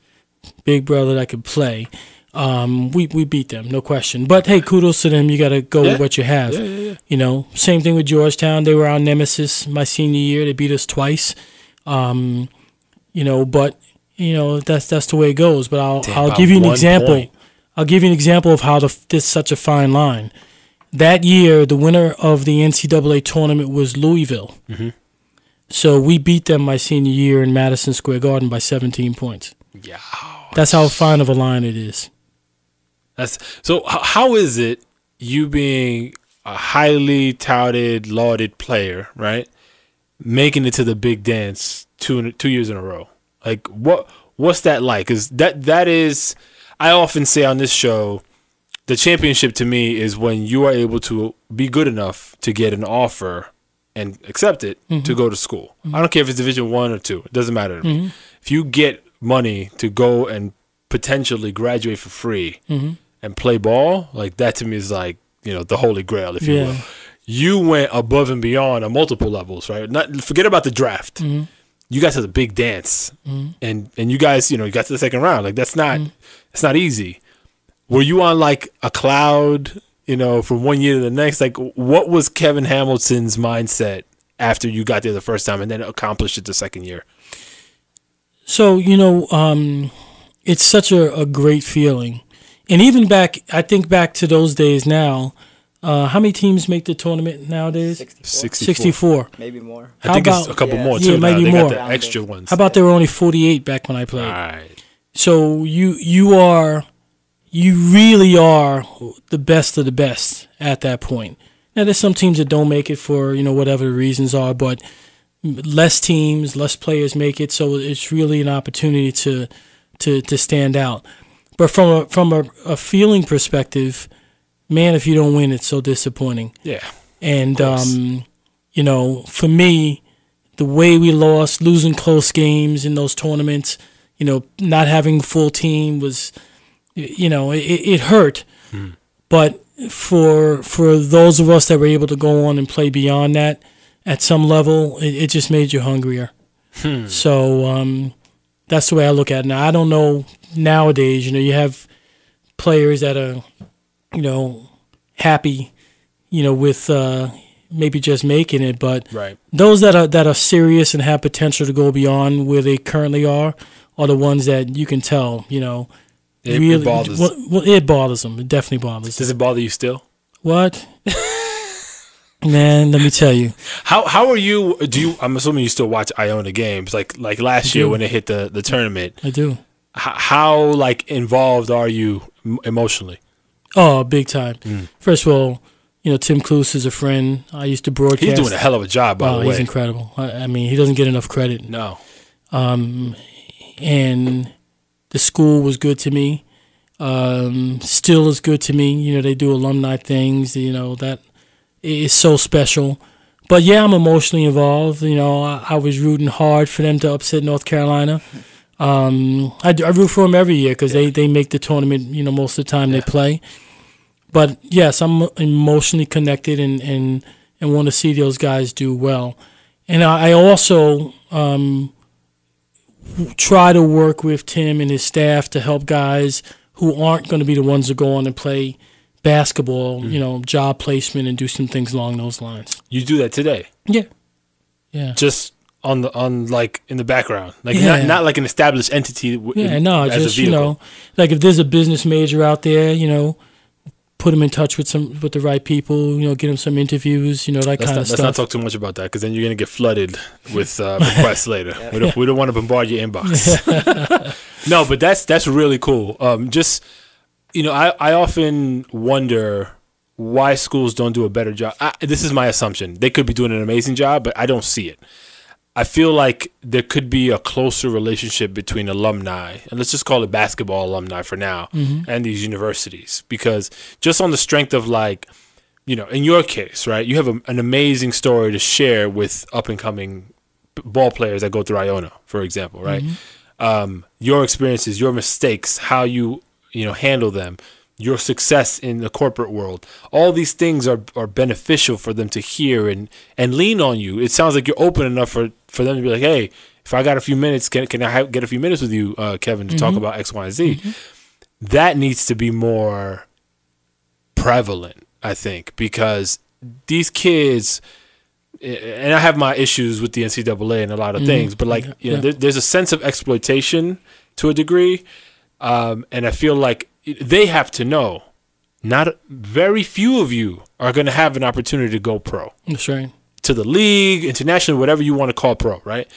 big brother that could play. Um, we, we beat them, no question. But hey, kudos to them. You got to go Yeah. with what you have. Yeah, yeah, yeah. You know, same thing with Georgetown. They were our nemesis my senior year. They beat us twice. Um, you know, but you know that's that's the way it goes. But I'll Damn, I'll give you an example. point. I'll give you an example of how the, this such a fine line. That year, the winner of the NCAA tournament was Louisville. Mm-hmm. So we beat them my senior year in Madison Square Garden by 17 points. Yeah, That's how fine of a line it is. that's so. How is it you being a highly touted, lauded player, right, making it to the big dance two two years in a row? Like what what's that like? Because that that is, I often say on this show, the championship to me is when you are able to be good enough to get an offer and accept it to mm-hmm. go to school. I don't care if it's Division One or two; it doesn't matter to me. Mm-hmm. If you get money to go and potentially graduate for free mm-hmm. and play ball, like that to me is like you know the holy grail, if you Yeah. will. You went above and beyond on multiple levels, right? Not forget about the draft. You guys had a big dance, and and you guys, you know, you got to the second round. Like that's not, it's not easy. Were you on like a cloud, you know, from one year to the next? Like, what was Kevin Hamilton's mindset after you got there the first time and then accomplished it the second year? So you know, um, it's such a, a great feeling, and even back, I think back to those days. Now, uh, how many teams make the tournament nowadays? 64, 64. Maybe more. I How think it's about- a couple Yeah. more Yeah, too. now. maybe They more. got the extra ones. How about there were only forty-eight back when I played? All right. So you you are you really are the best of the best at that point. Now there's some teams that don't make it for you know whatever the reasons are, but less teams, less players make it, so it's really an opportunity to to to stand out. But from a from a, a feeling perspective, man, if you don't win, it's so disappointing. Yeah. And um, you know, for me, the way we lost, losing close games in those tournaments, you know, not having full team was, you know, it, it hurt. But for for those of us that were able to go on and play beyond that, at some level, it, it just made you hungrier. So um, that's the way I look at it. Now I don't know nowadays. You know, you have players that are, you know, happy, you know, with uh, maybe just making it, but Right. those that are that are serious and have potential to go beyond where they currently are are the ones that you can tell, you know, It, really it bothers. well, well, it bothers them. It definitely bothers them. Does it bother you still? What? Man, let me tell you. How how are you? Do you? I'm assuming you still watch Iona games, like like last year do. when it hit the the tournament. I do. H- how like involved are you emotionally? Oh, big time. Mm. First of all, you know, Tim Cluess is a friend. I used to broadcast. He's doing a hell of a job, by oh, the way. he's incredible. I, I mean, he doesn't get enough credit. no, Um, and the school was good to me. Um, still is good to me. You know, they do alumni things. You know that is so special. But yeah, I'm emotionally involved. You know, I, I was rooting hard for them to upset North Carolina. Um, I, I root for them every year because they, they make the tournament. You know, most of the time they play. But yes, I'm emotionally connected and and, and want to see those guys do well. And I, I also um, try to work with Tim and his staff to help guys who aren't going to be the ones to go on and play basketball, mm-hmm. you know, job placement and do some things along those lines. you do that today, Yeah. Yeah. just on the on like in the background, like Yeah. not not like an established entity. W- Yeah, in- no, just you know, like if there's a business major out there, you know, put him in touch with some with the right people, you know, get him some interviews, you know, that Let's kind not, of let's not talk too much about that because then you're gonna get flooded *laughs* with uh, requests later. We don't, we don't want to bombard your inbox. *laughs* *laughs* no, but that's that's really cool. Um, just you know, I I often wonder why schools don't do a better job. I, this is my assumption. They could be doing an amazing job, but I don't see it. I feel like there could be a closer relationship between alumni, and let's just call it basketball alumni for now, and these universities. Because just on the strength of like, you know, in your case, right, you have a, an amazing story to share with up and coming ball players that go through Iona, for example, right? Um, your experiences, your mistakes, how you you know handle them, your success in the corporate world, all these things are are beneficial for them to hear and and lean on you. It sounds like you're open enough for for them to be like, hey, if I got a few minutes, can can I have, get a few minutes with you, uh, Kevin, to talk about X, Y, and Z? That needs to be more prevalent, I think, because these kids, and I have my issues with the NCAA and a lot of things, but like you know, there, there's a sense of exploitation to a degree, um, and I feel like they have to know. Not very few of you are going to have an opportunity to go pro That's right. to the league, international, whatever you want to call pro, right?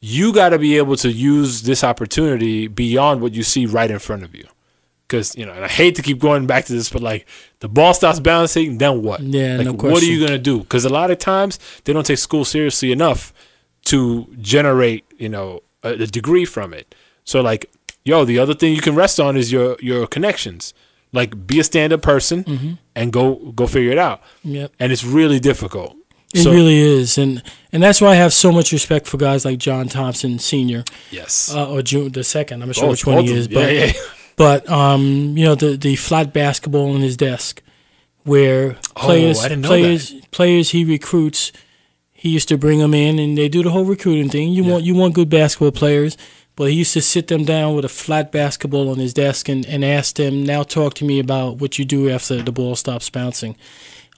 You got to be able to use this opportunity beyond what you see right in front of you. Because, you know, and I hate to keep going back to this, but like the ball stops bouncing, then what? Yeah, like, no What are you going to do? Because a lot of times they don't take school seriously enough to generate, you know, a, a degree from it. So, like, yo, the other thing you can rest on is your your connections. Like, be a stand up person Mm-hmm. and go go figure it out. Yep. And it's really difficult. It So- really is, and and that's why I have so much respect for guys like John Thompson Senior Yes. uh, or June the second. I'm not sure Both- which one he is, them. but yeah, yeah. but um, you know the the flat basketball on his desk, where players Oh, didn't know players players he recruits, he used to bring them in and they do the whole recruiting thing. You want you want good basketball players, but he used to sit them down with a flat basketball on his desk and and ask them now talk to me about what you do after the ball stops bouncing,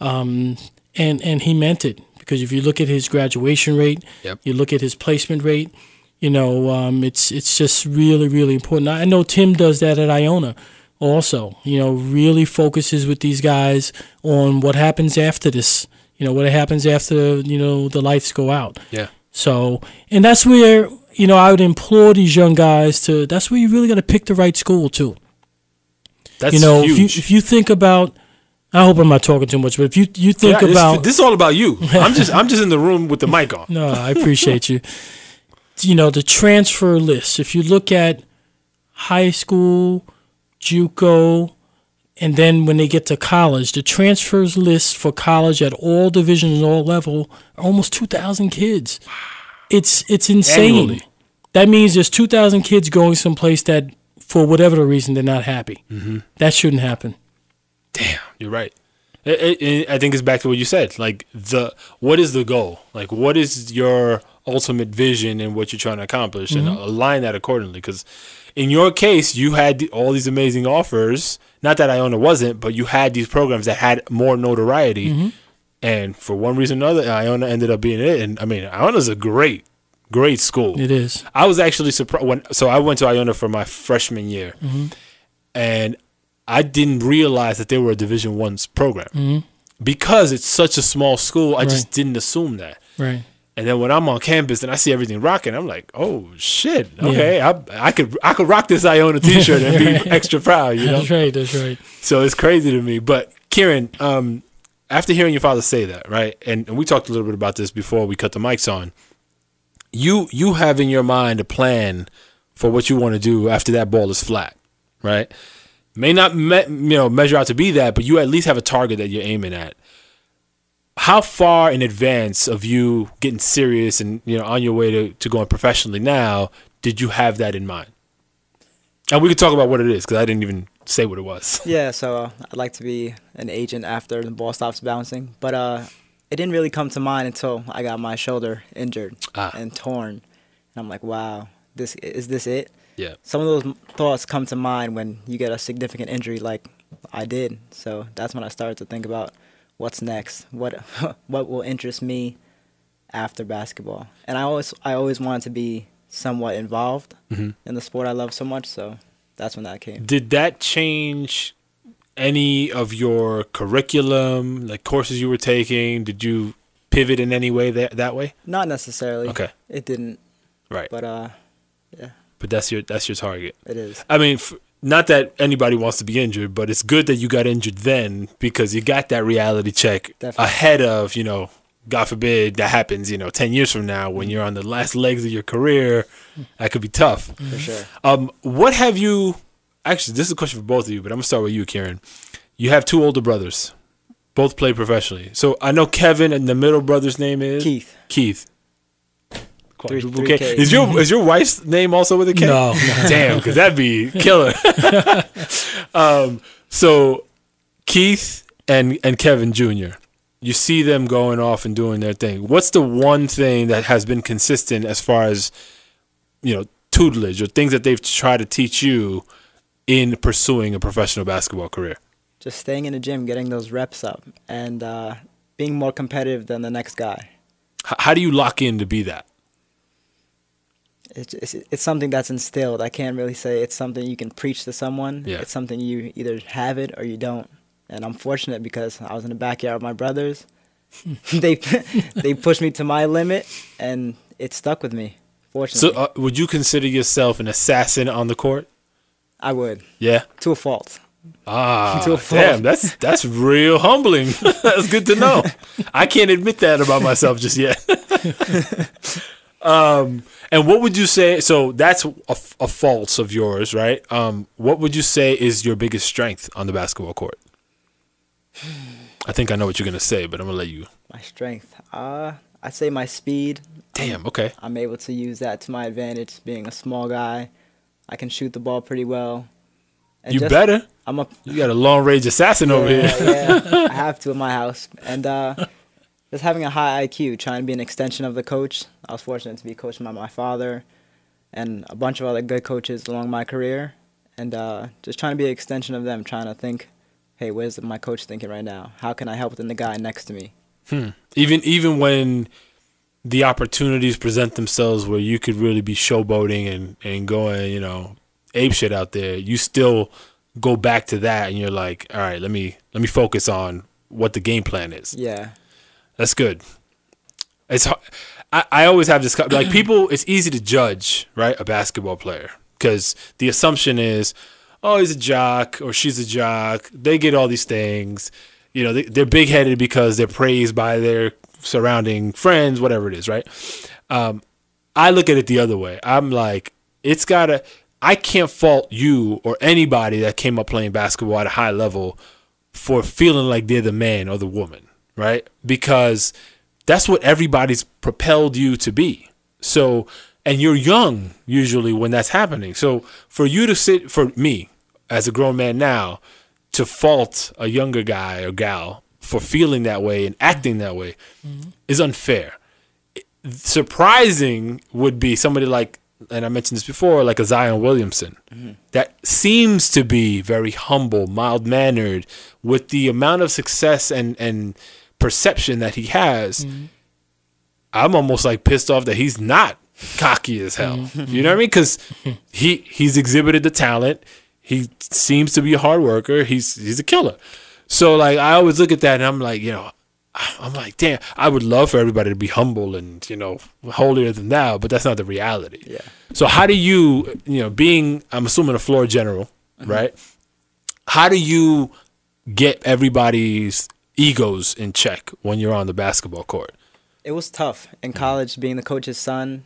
um, and and he meant it because if you look at his graduation rate, Yep. you look at his placement rate. You know, um, it's it's just really really important. I know Tim does that at Iona, also. You know, really focuses with these guys on what happens after this. You know, what happens after you know the lights go out. Yeah. So, and that's where you know I would implore these young guys to. That's where you really got to pick the right school too. That's You know, if you if you think about, I hope I'm not talking too much, but if you you think Yeah, about this is all about you. *laughs* I'm just I'm just in the room with the mic on. No, I appreciate you. *laughs* You know, the transfer list. If you look at high school, JUCO, and then when they get to college, the transfers list for college at all divisions, and all level, are almost two thousand kids. It's it's insane. Annually. That means there's two thousand kids going someplace that, for whatever the reason, they're not happy. Mm-hmm. That shouldn't happen. Damn, you're right. It, it, I think it's back to what you said. Like the what is the goal? Like what is your ultimate vision and what you're trying to accomplish, and align that accordingly. Because in your case, you had all these amazing offers. Not that Iona wasn't, but you had these programs that had more notoriety. And for one reason or another, Iona ended up being it. And I mean, Iona's a great, great school. It is. I was actually surprised when so I went to Iona for my freshman year, and I didn't realize that they were a Division One's program because it's such a small school. I just didn't assume that. Right. And then when I'm on campus and I see everything rocking, I'm like, oh shit, okay, I, I could I could rock this Iona *laughs* T-shirt and be extra proud, you know. That's right. That's right. So it's crazy to me. But Kieran, um, after hearing your father say that, right, and, and we talked a little bit about this before we cut the mics on. You you have in your mind a plan for what you want to do after that ball is flat, right? May not me, you know measure out to be that, but you at least have a target that you're aiming at. How far in advance of you getting serious and you know on your way to, to going professionally now did you have that in mind? And we could talk about what it is because I didn't even say what it was. *laughs* Yeah, so uh, I'd like to be an agent after the ball stops bouncing, but uh, it didn't really come to mind until I got my shoulder injured Ah. and torn, and I'm like, wow, this is this it? Yeah. Some of those thoughts come to mind when you get a significant injury like I did. So that's when I started to think about what's next, what *laughs* what will interest me after basketball, and I always I always wanted to be somewhat involved Mhm. in the sport I love so much. So that's when that came. Did that change any of your curriculum, like courses you were taking? Did you pivot in any way that that way? Not necessarily. Okay. It didn't, Right. But, uh, yeah. but that's your that's your target. it is. I mean, f- not that anybody wants to be injured, but it's good that you got injured then because you got that reality check Definitely. ahead of you know God forbid that happens, you know, 10 years from now when you're on the last legs of your career, that could be tough. for sure. Um, what have you, actually, this is a question for both of you, but I'm going to start with you, Kieran. You have two older brothers, both play professionally. So I know Kevin and the middle brother's name is Keith. Keith. Three- three K. Is your is your wife's name also with a K? No, no. *laughs* Damn, because that'd be killer. *laughs* um, so Keith and and Kevin Jr. You see them going off and doing their thing. What's the one thing that has been consistent as far as you know tutelage or things that they've tried to teach you in pursuing a professional basketball career? Just staying in the gym, getting those reps up, and uh, being more competitive than the next guy. H- how do you lock in to be that? It's, it's it's something that's instilled. I can't really say it's something you can preach to someone. Yeah. It's something you either have it or you don't. And I'm fortunate because I was in the backyard with my brothers. *laughs* they *laughs* they pushed me to my limit, and it stuck with me. Fortunately, So, uh, would you consider yourself an assassin on the court? I would Yeah. to a fault. Ah, *laughs* To a fault. damn, that's that's real humbling. that's good to know. I can't admit that about myself just yet. um, and what would you say? So that's a, a fault of yours, right? Um, what would you say is your biggest strength on the basketball court? *sighs* I think I know what you're gonna say, but I'm gonna let you. My strength. Uh, I say my speed. Damn. Okay. I'm able to use that to my advantage. Being a small guy, I can shoot the ball pretty well. And You just- better. I'm a You got a long range assassin over here. yeah, *laughs* I have to in my house. And uh, just having a high IQ, trying to be an extension of the coach. I was fortunate to be coached by my father and a bunch of other good coaches along my career. And uh, just trying to be an extension of them, trying to think, hey, where's my coach thinking right now? How can I help than the guy next to me? Hmm. even even when the opportunities present themselves where you could really be showboating and and going you know ape shit out there you still go back to that and you're like all right let me let me focus on what the game plan is Yeah. that's good it's har- I, I always have this like people it's easy to judge right a basketball player because the assumption is oh he's a jock or she's a jock they get all these things you know they, they're big-headed because they're praised by their surrounding friends whatever it is right um, i look at it the other way i'm like it's gotta i can't fault you or anybody that came up playing basketball at a high level for feeling like they're the man or the woman, right? Because that's what everybody's propelled you to be. So, and you're young usually when that's happening. So, for you to sit, for me as a grown man now, to fault a younger guy or gal for feeling that way and acting that way mm-hmm. is unfair. Surprising would be somebody like, and I mentioned this before, like a Zion Williamson, mm-hmm. that seems to be very humble, mild mannered, with the amount of success and and perception that he has. Mm-hmm. I'm almost like pissed off that he's not cocky as hell. You know what I mean? Because he he's exhibited the talent. He seems to be a hard worker. He's he's a killer. So like I always look at that and I'm like, you know, I'm like, damn, I would love for everybody to be humble and, you know, holier than thou, but that's not the reality. Yeah. So how do you, you know, being I'm assuming a floor general, mm-hmm. right? How do you get everybody's egos in check when you're on the basketball court? It was tough in college being the coach's son.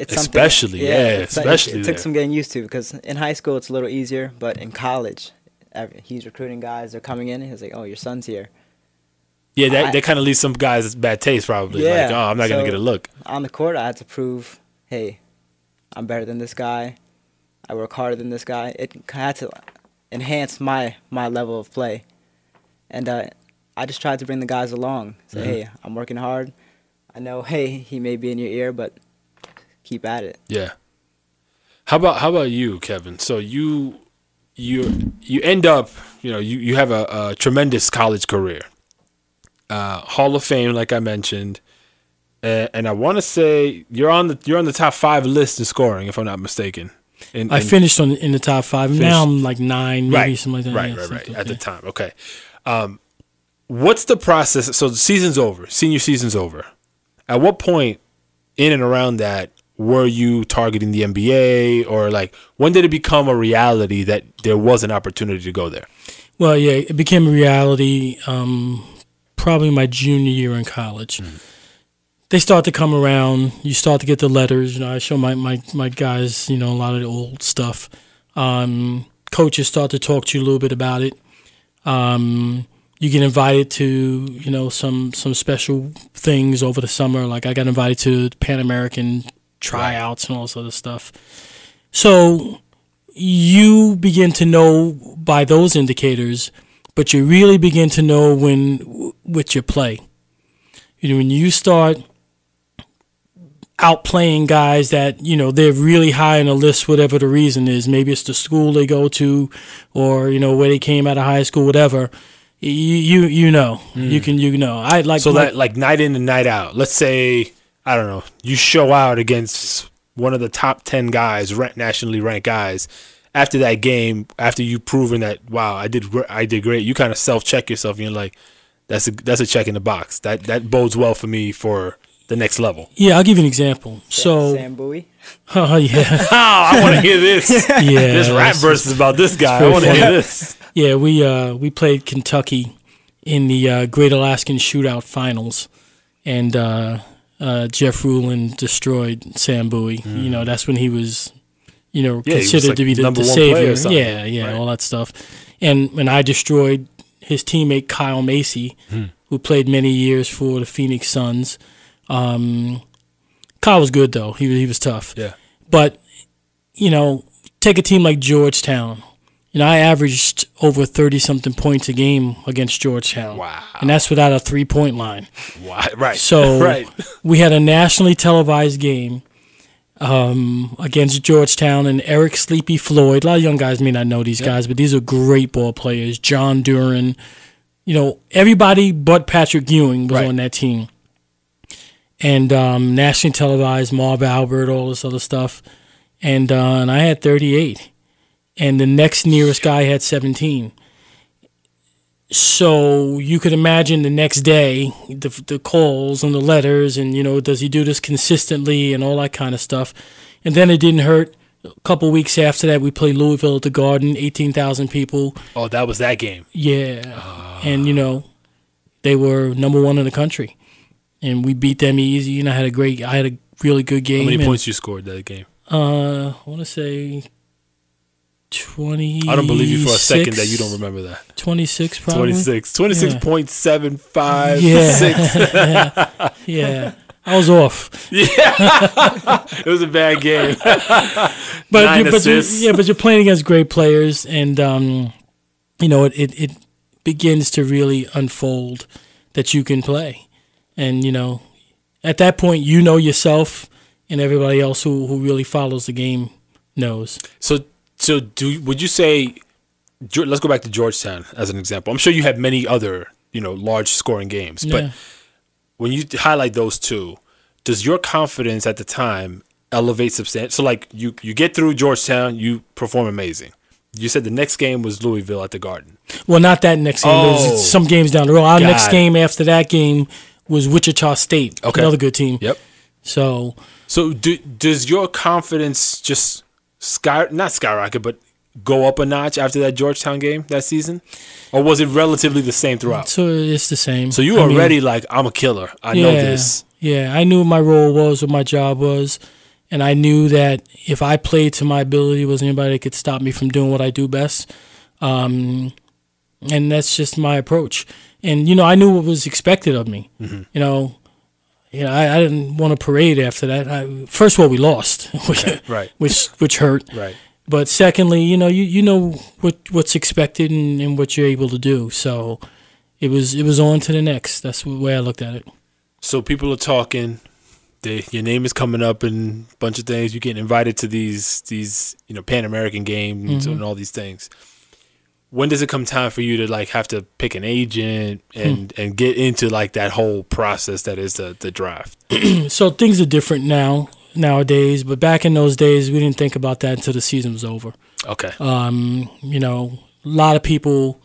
It's something- Especially, yeah, it's especially It, took some getting used to because in high school it's a little easier, but in college, every, he's recruiting guys. They're coming in. and He's like, "Oh, your son's here." Yeah, that, I- that kind of leaves some guys bad taste probably. like, Yeah, oh, I'm not gonna get a look. On the court, I had to prove, "Hey, I'm better than this guy. I work harder than this guy." It had to enhance my my level of play, and uh, I just tried to bring the guys along. Say, Mm-hmm. "Hey, I'm working hard. I know, hey, he may be in your ear, but keep at it." Yeah. How about how about you, Kevin? So you you you end up, you know, you, you have a, a tremendous college career. Uh, Hall of Fame, like I mentioned. Uh, and I want to say you're on the you're on the top five list in scoring, if I'm not mistaken. In, I in- finished on in the top five. Finished. Now I'm like nine, maybe right, something like that. Right, Yeah, right, right. something At the time, okay. Um, what's the process? So the season's over. Senior season's over. At what point, in and around that, were you targeting the NBA, or like when did it become a reality that there was an opportunity to go there? Well, yeah, it became a reality um, probably my junior year in college. They start to come around. You start to get the letters. You know, I show my, my, my guys, you know, a lot of the old stuff. Um, coaches start to talk to you a little bit about it. Um, you get invited to, you know, some some special things over the summer. Like I got invited to Pan American tryouts and all this other stuff. So you begin to know by those indicators, but you really begin to know when with your play. You know, when you start outplaying guys that you know they're really high on the list, whatever the reason is. Maybe it's the school they go to, or you know where they came out of high school, whatever. You you, you know you hmm. can you know I like So my- that like night in and night out. Let's say I don't know. You show out against one of the top ten guys, rank, nationally ranked guys. After that game, after you've proven that wow, I did I did great. You kind of self check yourself. and You're like, that's a that's a check in the box. That that bodes well for me for the next level. yeah. I'll give you an example. So Sam Bowie. *laughs* oh yeah *laughs* Oh, I want to hear this. *laughs* yeah. this rap that's- verse is about this guy. I want to hear this. Yeah, we uh, we played Kentucky in the uh, Great Alaskan Shootout Finals, and uh, uh, Jeff Ruland destroyed Sam Bowie. You know, that's when he was, you know. Yeah, considered like, to be the, the one player or savior. Yeah, yeah, Right. all that stuff. And when I destroyed his teammate Kyle Macy, Hmm. who played many years for the Phoenix Suns. Um, Kyle was good though. He was- he was tough. Yeah. But you know, take a team like Georgetown. Know, I averaged over thirty something points a game against Georgetown. Wow. And that's without a three point line. Wow. Right. So *laughs* right. we had a nationally televised game um, against Georgetown and Eric Sleepy Floyd. A lot of young guys may not know these guys, but these are great ball players. John Duren, you know, everybody but Patrick Ewing was Right. on that team. And um, nationally televised, Marv Albert, all this other stuff. And, uh, and I had 38. And the next nearest guy had 17. So you could imagine the next day the the calls and the letters and you know does he do this consistently and all that kind of stuff, and then it didn't hurt. A couple weeks after that, we played Louisville at the Garden, eighteen thousand people. Oh, that was that game. Yeah, and you know they were number one in the country, and we beat them easy. And I had a great, I had a really good game. How many and, points you scored that game? Uh, I want to say twenty. I don't believe you for a second that you don't remember that. Twenty six, probably. 26. 26.75. Yeah. Six. *laughs* yeah, yeah. I was off. Yeah. *laughs* it was a bad game. but Nine you, but you, yeah, but you're playing against great players, and um, you know it, it it begins to really unfold that you can play, and you know at that point you know yourself, and everybody else who who really follows the game knows. So, so do would you say? Let's go back to Georgetown as an example. I'm sure you had many other, you know, large scoring games, but when you highlight those two, does your confidence at the time elevate substantially? So, like you you get through Georgetown, you perform amazing. You said the next game was Louisville at the Garden. Well, not that next game. Oh. There's some games down the road. Our next it. game after that game was Wichita State, Okay. another good team. Yep. So So, do, does your confidence just sky not skyrocket, but go up a notch after that Georgetown game that season, or was it relatively the same throughout? so it's the same. So you I were mean, already like, I'm a killer. I know this. Yeah, I knew what my role was, what my job was, and I knew that if I played to my ability, was anybody that could stop me from doing what I do best. Um, and that's just my approach. And you know, I knew what was expected of me. Mm-hmm. You know, you know, I, I didn't want to parade after that. I, first of all, we lost, *laughs* Right. which which hurt. Right. But secondly, you know, you, you know what what's expected and, and what you're able to do. So it was it was on to the next. That's the way I looked at it. So people are talking. They, your name is coming up in a bunch of things. You're getting invited to these these you know Pan American games mm-hmm. and all these things. When does it come time for you to like have to pick an agent and and get into like that whole process that is the the draft? *clears throat* so things are different now nowadays, but back in those days, we didn't think about that until the season was over. Okay. Um, you know, a lot of people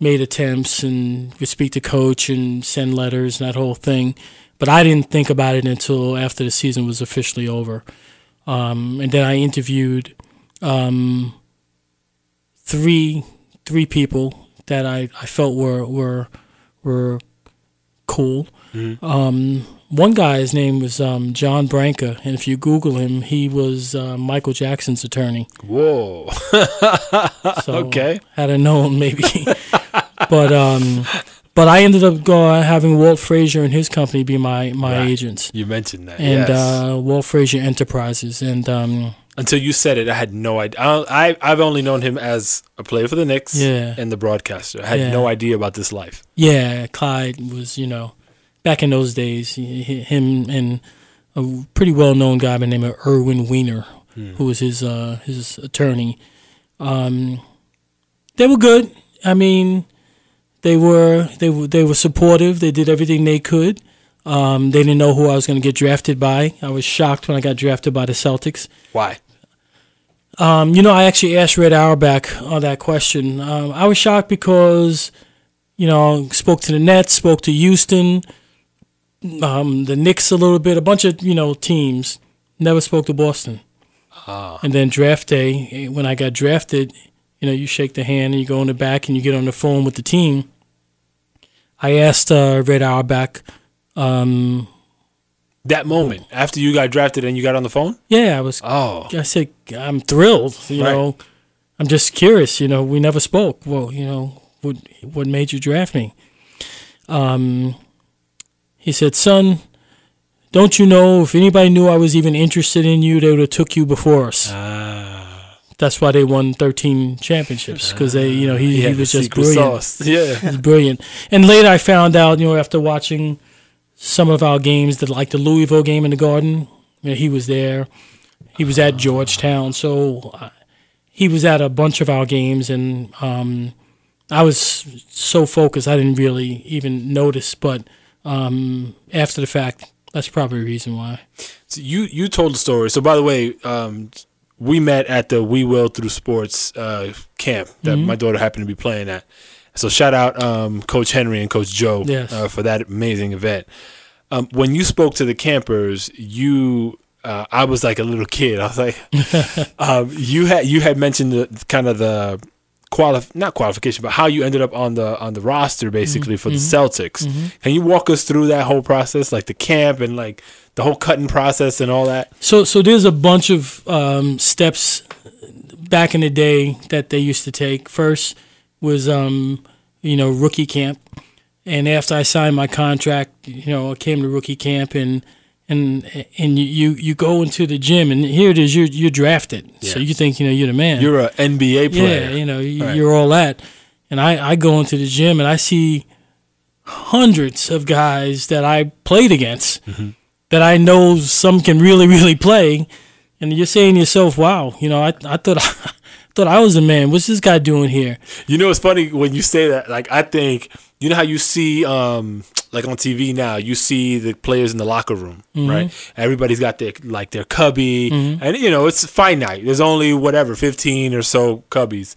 made attempts and would speak to coach and send letters and that whole thing, but I didn't think about it until after the season was officially over. Um, and then I interviewed um, three three people that I, I felt were were were cool. Um, one guy, his name was um, John Branca, and if you Google him, he was uh, Michael Jackson's attorney. Whoa. *laughs* So Okay. had I known, maybe. *laughs* but um, but I ended up go, having Walt Frazier and his company be my my Right. agents, You mentioned that. and yes. uh, Walt Frazier Enterprises, and um, Until you said it, I had no idea. I, I I've only known him as a player for the Knicks Yeah. and the broadcaster. I had Yeah. no idea about this life. yeah, Clyde was you know back in those days, him and a pretty well known guy by the name of Irwin Weiner, who was his uh, his attorney. Um, they were good. I mean, they were they were they were supportive. They did everything they could. Um, they didn't know who I was going to get drafted by. I was shocked when I got drafted by the Celtics. Why? Um, you know, I actually asked Red Auerbach on that question. Um, I was shocked because, you know, spoke to the Nets, spoke to Houston, um, the Knicks a little bit, a bunch of you know teams. Never spoke to Boston. And then draft day, eh, when I got drafted, you know, you shake the hand and you go in the back and you get on the phone with the team. I asked uh, Red Auerbach, um, That moment after you got drafted and you got on the phone. yeah, I was Oh, I said, I'm thrilled. You Right. know, I'm just curious. You know, we never spoke. Well, you know, what what made you draft me? Um, he said, son, don't you know if anybody knew I was even interested in you, they would have took you before us. That's why they won 13 championships because they, you know, he, he, had was just brilliant. sauce. *laughs* Yeah. He's brilliant. And later I found out, you know, after watching some of our games, that like the Louisville game in the Garden, you know, he was there. He was at Georgetown, so uh, he was at a bunch of our games, and um, I was so focused I didn't really even notice. But um, after the fact, that's probably the reason why. So you you told the story. So by the way, um, we met at the We Will Through Sports uh, camp that Mm-hmm. my daughter happened to be playing at. So shout out um, Coach Henry and Coach Joe Yes. uh, for that amazing event. Um, when you spoke to the campers, you uh, I was like a little kid. I was like, *laughs* um, you had you had mentioned the kind of the quali- not qualification, but how you ended up on the on the roster basically for the Celtics. Can you walk us through that whole process, like the camp and like the whole cutting process and all that? So, so there's a bunch of um, steps back in the day that they used to take. First was, um, you know, rookie camp, and after I signed my contract, you know, I came to rookie camp and and and you you go into the gym and here it is, you're you're drafted, so you think you know you're the man. You're a NBA player. Yeah, you know, you, Right. you're all that. And I, I go into the gym and I see hundreds of guys that I played against Mm-hmm. that I know some can really, *laughs* really play. And you're saying to yourself, wow, you know, I, I thought *laughs* I thought I was a man. What's this guy doing here? You know, it's funny when you say that. Like, I think you know how you see, um, like on TV now, you see the players in the locker room, Mm-hmm. right? Everybody's got their like their cubby, and you know it's finite. There's only whatever fifteen or so cubbies.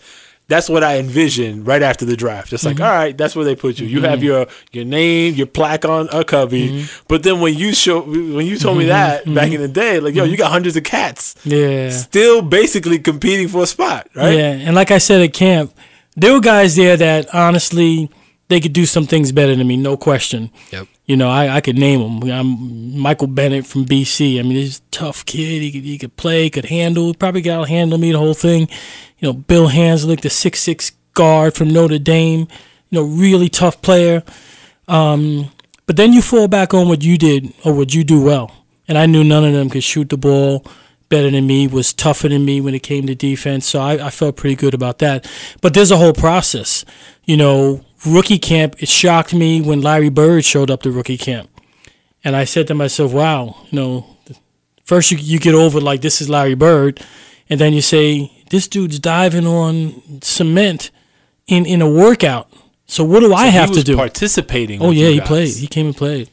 That's what I envisioned right after the draft. Just Mm-hmm. like, all right, that's where they put you. You have your your name, your plaque on a cubby. Mm-hmm. But then when you show when you told me that back in the day, like, yo, you got hundreds of cats Yeah. still basically competing for a spot, right? Yeah, and like I said at camp, there were guys there that honestly they could do some things better than me, no question. Yep. You know, I, I could name them. I'm Michael Bennett from BC. I mean, he's a tough kid. He could he could play, could handle, probably got to handle me the whole thing. You know, Bill Hanzlik, the six six guard from Notre Dame. You know, really tough player. Um, but then you fall back on what you did or what you do well. And I knew none of them could shoot the ball better than me, was tougher than me when it came to defense. So I, I felt pretty good about that. But there's a whole process. You know, rookie camp, it shocked me when Larry Bird showed up to rookie camp. And I said to myself, wow, you know, first you, you get over like this is Larry Bird. And then you say, this dude's diving on cement in, in a workout. So what do I He have to do? Participating. Oh yeah, he played. He came and played.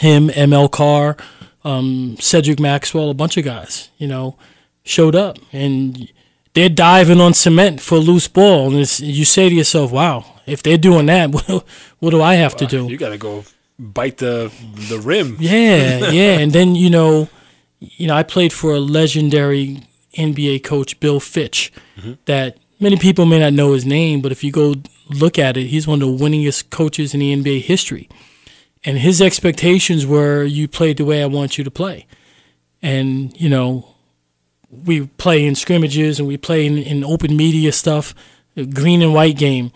Him, ML Carr, um, Cedric Maxwell, a bunch of guys. You know, showed up and they're diving on cement for a loose ball, and it's, you say to yourself, "Wow, if they're doing that, *laughs* what, what do I have to do?" You got to go bite the the rim. *laughs* Yeah, yeah. And then you know, you know, I played for a legendary NBA coach, Bill Fitch, that many people may not know his name, but if you go look at it, he's one of the winningest coaches in the NBA history. And his expectations were you played the way I want you to play, and you know, we play in scrimmages and we play in, in open media stuff, green and white game,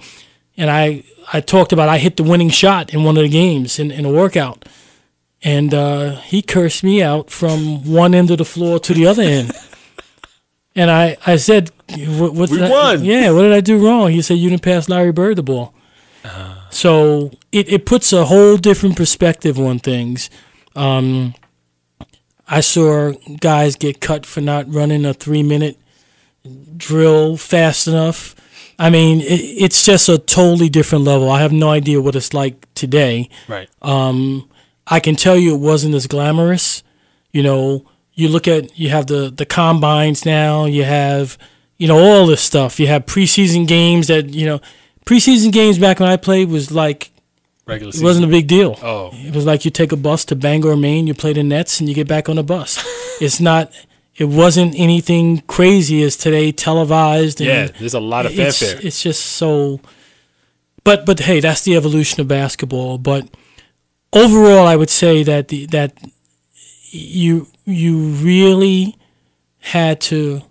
and I I talked about I hit the winning shot in one of the games in, in a workout, and uh, he cursed me out from one end of the floor to the other end. *laughs* And I, I said, what, what We did I- won. yeah, what did I do wrong? He said, you didn't pass Larry Bird the ball. So it, it puts a whole different perspective on things. Um, I saw guys get cut for not running a three minute drill fast enough. I mean, it, it's just a totally different level. I have no idea what it's like today. Right. Um, I can tell you it wasn't as glamorous. You know, you look at you have the the combines now. You have you know all this stuff. You have preseason games that you know preseason games back when I played was like Regular it wasn't a big deal. Oh. It was like you take a bus to Bangor, Maine, you play the Nets, and you get back on the bus. *laughs* it's not. It wasn't anything crazy as today televised. And Yeah, there's a lot of it's, fanfare. it's just so. But but hey, that's the evolution of basketball. But overall, I would say that the that you you really had to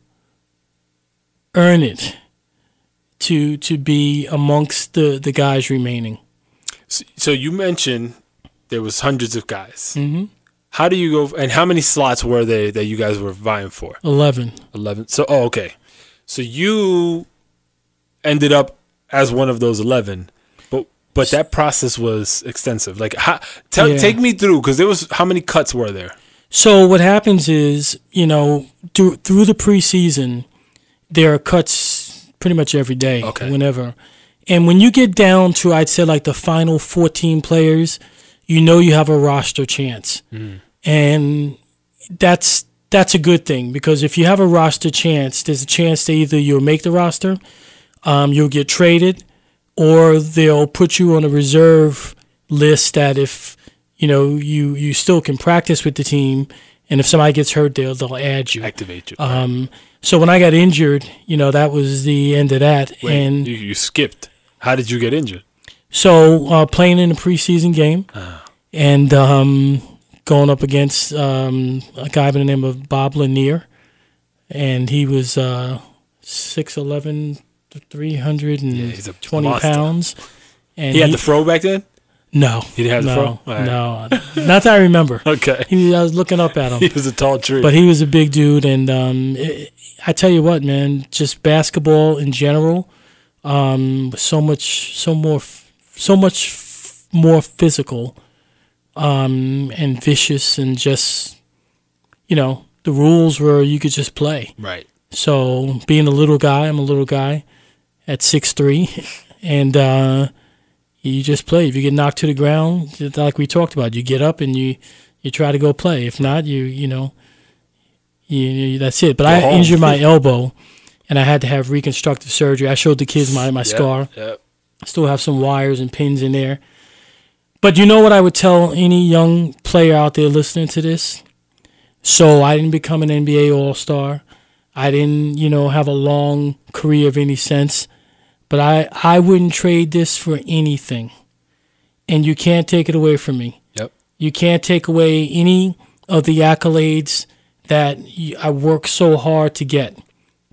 earn it to to be amongst the the guys remaining. So you mentioned there was hundreds of guys. Mhm. How do you go? And how many slots were there that you guys were vying for? Eleven. Eleven. So oh, okay. So you ended up as one of those eleven, but but that process was extensive. Like, how, tell, Yeah. take me through because there was how many cuts were there? So what happens is, you know, through through the preseason, there are cuts pretty much every day, Okay. whenever. And when you get down to, I'd say, like the final 14 players, you know you have a roster chance, and that's that's a good thing because if you have a roster chance, there's a chance that either you'll make the roster, um, you'll get traded, or they'll put you on a reserve list that if you know you you still can practice with the team, and if somebody gets hurt, they'll they'll add you. Activate you. Um, so when I got injured, you know that was the end of that, Wait, and you, you skipped. How did you get injured? so uh, playing in a preseason game, Ah. and um, going up against um, a guy by the name of Bob Lanier, and he was uh, 6'11", 320 Yeah, he's a monster. pounds. And He had the fro back then. No, He didn't have the no, fro? All right. no, not that I remember. *laughs* Okay. He, I was looking up at him. He was a tall tree. But he was a big dude, and um, it, I tell you what, man, just basketball in general, um, was so much, so more, so much f- more physical, um, and vicious, and just, you know, the rules were you could just play. right. So being a little guy, I'm a little guy at six three, *laughs* and uh, you just play. If you get knocked to the ground, like we talked about, you get up and you you try to go play. If not, you you know, you, you that's it. But Go I home. injured my *laughs* elbow, and I had to have reconstructive surgery. I showed the kids my my scar. Yep. Still have some wires and pins in there. But you know what I would tell any young player out there listening to this? So I didn't become an NBA All Star. I didn't, you know, have a long career of any sense. But I, I wouldn't trade this for anything. And you can't take it away from me. Yep. You can't take away any of the accolades that I worked so hard to get.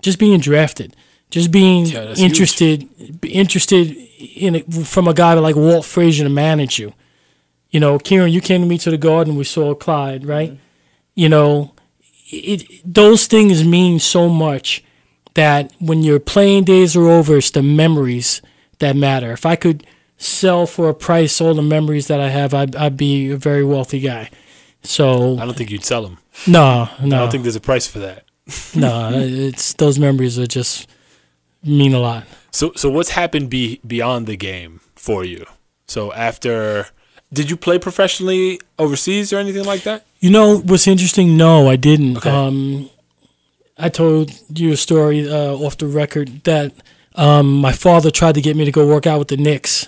Just being drafted, just being Yeah, that's huge. interested, interested in it from a guy like Walt Frazier to manage you. You know, Kieran, you came to me to the garden. We saw Clyde, right? Mm-hmm. You know, it those things mean so much that when your playing days are over, it's the memories that matter. If I could sell for a price all the memories that I have, I'd, I'd be a very wealthy guy. So I don't think you'd sell them. no, no. I don't think there's a price for that. *laughs* no. It's those memories are just mean a lot. So so what's happened be beyond the game for you? So after did you play professionally overseas or anything like that? You know what's interesting? No, I didn't. Okay. Um, I told you a story uh, off the record that um, my father tried to get me to go work out with the Knicks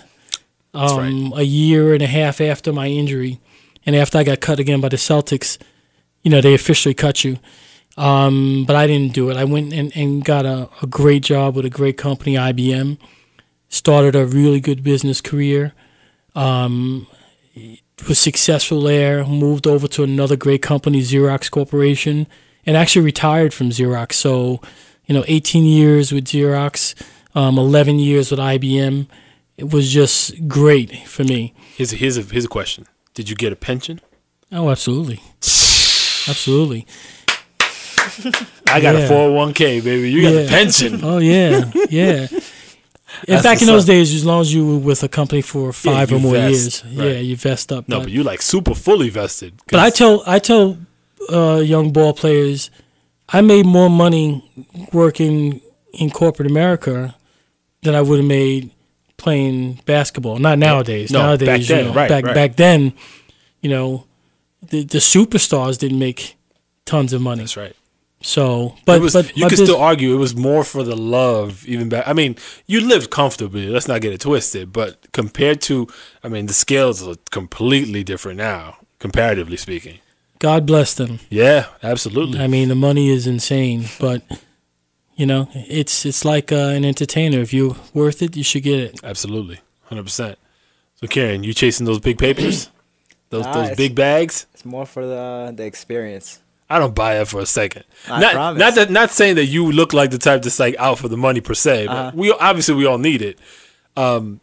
um, a year and a half after my injury, and after I got cut again by the Celtics. You know they officially cut you, um, but I didn't do it. I went and, and got a, a great job with a great company, IBM. Started a really good business career. Um, was successful there, moved over to another great company, Xerox Corporation, and actually retired from Xerox. So, you know, 18 years with Xerox, um, 11 years with IBM. It was just great for me. Here's a, here's a here's a question. Did you get a pension? Oh, absolutely, absolutely. I got Yeah. a 401k, baby. You got a pension. Oh yeah, *laughs* yeah. And That's back in those days, as long as you were with a company for five you or more vest, years, right. yeah, you vest up. No, but- but you like super fully vested. But I tell I tell uh, young ball players, I made more money working in corporate America than I would have made playing basketball. Not nowadays. No, nowadays, back you then, know, right, back right. back then, you know, the the superstars didn't make tons of money. that's right. So, but was, but you could still argue it was more for the love, even back. I mean, you lived comfortably. Let's not get it twisted. But compared to, I mean, the scales are completely different now, comparatively speaking. God bless them. Yeah, absolutely. I mean, the money is insane, but you know, it's it's like uh, an entertainer. If you're worth it, you should get it. absolutely, hundred percent. So, Kieran, you chasing those big papers, *clears throat* those Nah, those big bags? It's more for the the experience. I don't buy it for a second. I not promise. not that not saying that you look like the type that's like out for the money per se, but Uh-huh. we obviously we all need it. Um,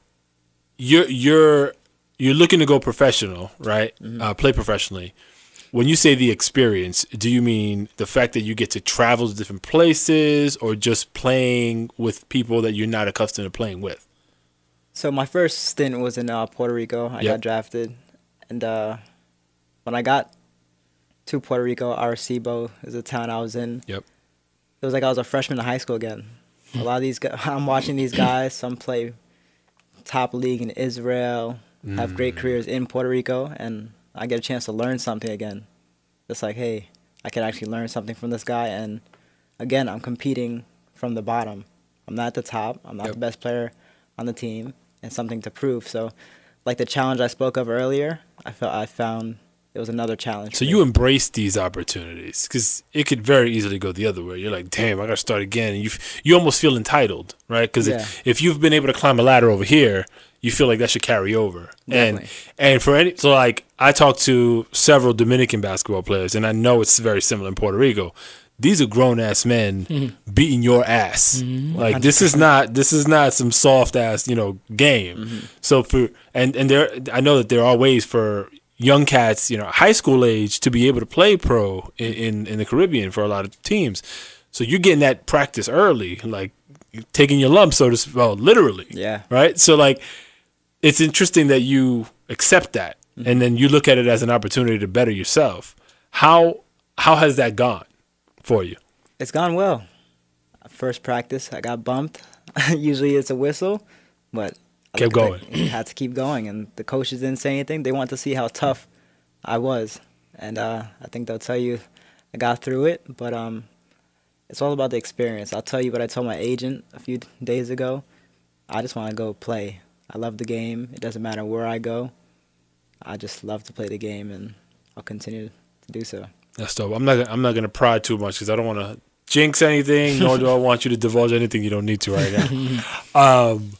you're you're you're looking to go professional, right? Mm-hmm. Uh, play professionally. When you say the experience, do you mean the fact that you get to travel to different places, or just playing with people that you're not accustomed to playing with? So my first stint was in uh, Puerto Rico. I Yep. got drafted, and uh, when I got to Puerto Rico, Arecibo is the town I was in. Yep. It was like I was a freshman in high school again. A lot of these guys, *laughs* I'm watching these guys. Some play top league in Israel, have great careers in Puerto Rico, and I get a chance to learn something again. It's like, hey, I can actually learn something from this guy, and again, I'm competing from the bottom. I'm not at the top. I'm not Yep. the best player on the team, and something to prove. So, like the challenge I spoke of earlier, I felt I found it was another challenge. So you embrace these opportunities because it could very easily go the other way. You're like, damn, I got to start again. And you you almost feel entitled, right? Because Yeah. if, if you've been able to climb a ladder over here, you feel like that should carry over. And Definitely. and for any so like I talked to several Dominican basketball players, and I know it's very similar in Puerto Rico. These are grown ass men *laughs* Mm-hmm. beating your ass. Like this is not this is not some soft ass you know game. Mm-hmm. So for and and there I know that there are ways for young cats you know high school age to be able to play pro in in, in the Caribbean for a lot of teams. So you're getting that practice early, like taking your lump, so to speak, well, literally. Yeah. Right. So like, it's interesting that you accept that, and then you look at it as an opportunity to better yourself. How how has that gone for you? It's gone well. First practice, I got bumped. *laughs* Usually it's a whistle, but I Kept going. like- had to keep going, and the coaches didn't say anything. They want to see how tough I was, and uh, I think they'll tell you I got through it. But um, it's all about the experience. I'll tell you what I told my agent a few days ago. I just want to go play. I love the game. It doesn't matter where I go. I just love to play the game, and I'll continue to do so. That's dope. I'm not gonna- I'm not gonna pry too much because I don't want to jinx anything, nor do I *laughs* want you to divulge anything you don't need to right now. *laughs* um,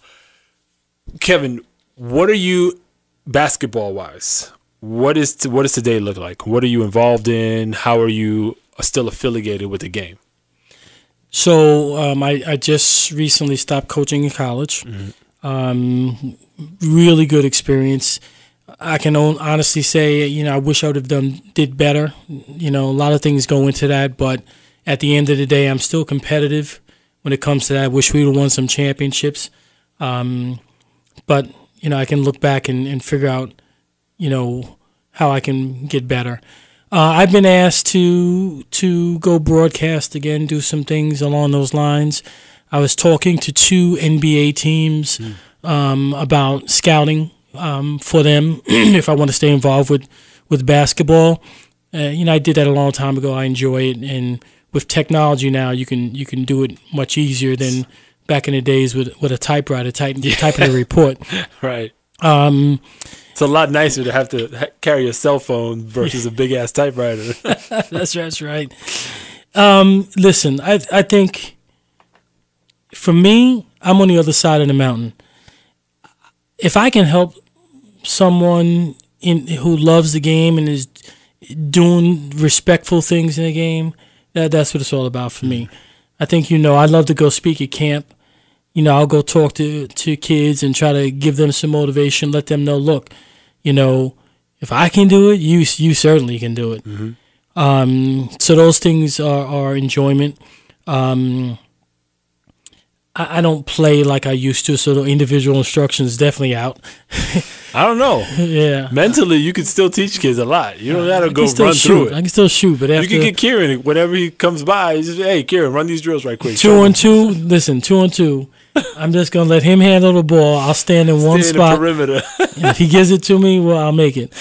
Kevin, what are you basketball wise? What is t- what does today look like? What are you involved in? How are you still affiliated with the game? So um, I, I just recently stopped coaching in college. Um, really good experience. I can honestly say, you know, I wish I would have done did better. You know, a lot of things go into that, but at the end of the day, I'm still competitive when it comes to that. I wish we would have won some championships. Um, but you know, I can look back and, and figure out, you know, how I can get better. Uh, I've been asked to to go broadcast again, do some things along those lines. I was talking to two NBA teams um, about scouting um, for them *clears throat* if I want to stay involved with with basketball. Uh, you know, I did that a long time ago. I enjoy it, and with technology now, you can you can do it much easier than back in the days with with a typewriter typing typing a report. *laughs* Right. Um, It's a lot nicer to have to ha- carry a cell phone versus a big ass typewriter. *laughs* that's that's right. Um, listen, I I think for me, I'm on the other side of the mountain. If I can help someone in who loves the game and is doing respectful things in the game, that that's what it's all about for me. I think you know I love to go speak at camp. You know, I'll go talk to to kids and try to give them some motivation, let them know, look, you know, if I can do it, you you certainly can do it. Um, so those things are, are enjoyment. Um, I, I don't play like I used to, so the individual instruction is definitely out. *laughs* I don't know. yeah. Mentally, you can still teach kids a lot. You don't gotta I go run shoot. through I can still shoot, but You can get Kieran whenever he comes by. He's just, hey, Kieran, run these drills right quick. two on two, listen, two on two. I'm just gonna let him handle the ball. I'll stand in one in spot. the perimeter. If he gives it to me, well, I'll make it.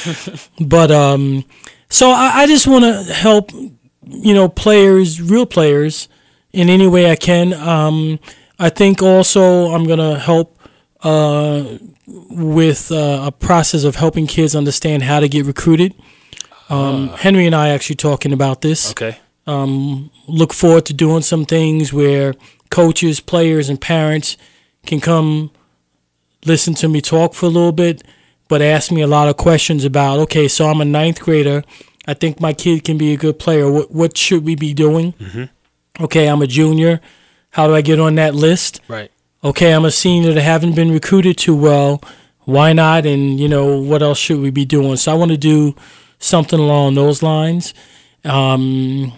But um, so I, I just want to help, you know, players, real players, in any way I can. Um, I think also I'm gonna help uh, with uh, a process of helping kids understand how to get recruited. Um, Henry and I actually talking about this okay. um, look forward to doing some things where coaches, players, and parents can come listen to me talk for a little bit, but ask me a lot of questions about okay, so I'm a ninth grader. I think my kid can be a good player. What what should we be doing? Okay, I'm a junior. How do I get on that list? Right. okay, I'm a senior that haven't been recruited too well. Why not? And you know, what else should we be doing? So I want to do something along those lines. Um,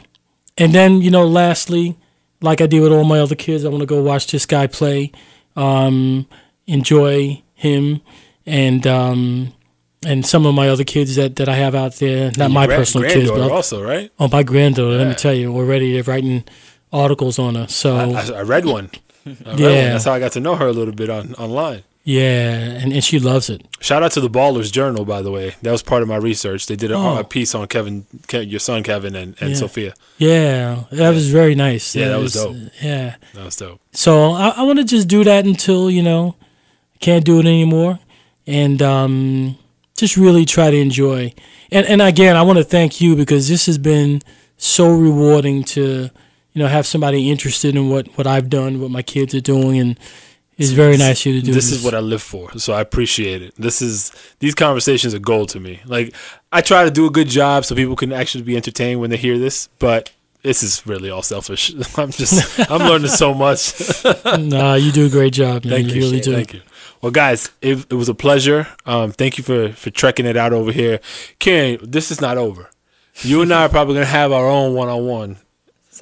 and then you know, lastly, like I did with all my other kids, I want to go watch this guy play, um, enjoy him, and um, and some of my other kids that, that I have out there. Not my Gra- personal kids, granddaughter but also, right? oh, my granddaughter. Let me tell you, already they're writing articles on her. So I, I, I read one. I read one. Yeah. That's how I got to know her a little bit on online. yeah, and, and she loves it. Shout out to the Ballers Journal, by the way. That was part of my research. They did a, Oh. a piece on Kevin, Ke- your son Kevin, and, and Yeah. Sophia. Yeah, that was very nice. Yeah, It that was dope. Yeah. That was dope. So I, I want to just do that until you know can't do it anymore, and um, just really try to enjoy. And and again, I want to thank you because this has been so rewarding to you know have somebody interested in what what I've done, what my kids are doing, and it's very nice of you to do This this. is what I live for, so I appreciate it. This is these conversations are gold to me. Like I try to do a good job so people can actually be entertained when they hear this, but this is really all selfish. *laughs* I'm just I'm *laughs* learning so much. *laughs* nah, you do a great job, man. Thank you you. really do. Thank you. Well, guys, it, it was a pleasure. Um, thank you for for trekking it out over here. Kieran, this is not over. You and I are probably gonna have our own one on one.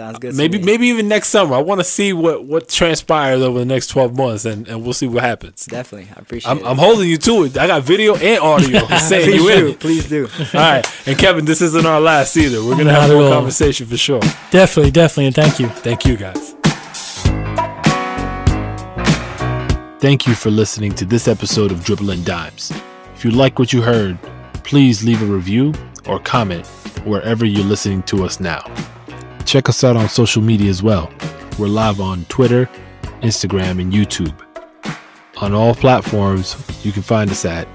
Sounds good. to Maybe me. maybe even next summer. I want to see what what transpires over the next twelve months, and, and we'll see what happens. Definitely, I appreciate I'm, it. I'm holding you to it. I got video and audio *laughs* saying please you in do, it. please do. All right, and Kevin, this isn't our last either. We're gonna Not have at more conversation for sure. Definitely, definitely, and thank you. Thank you, guys. Thank you for listening to this episode of Dribbling Dimes. If you like what you heard, please leave a review or comment wherever you're listening to us now. Check us out on social media as well. We're live on Twitter, Instagram, and YouTube. On all platforms, you can find us at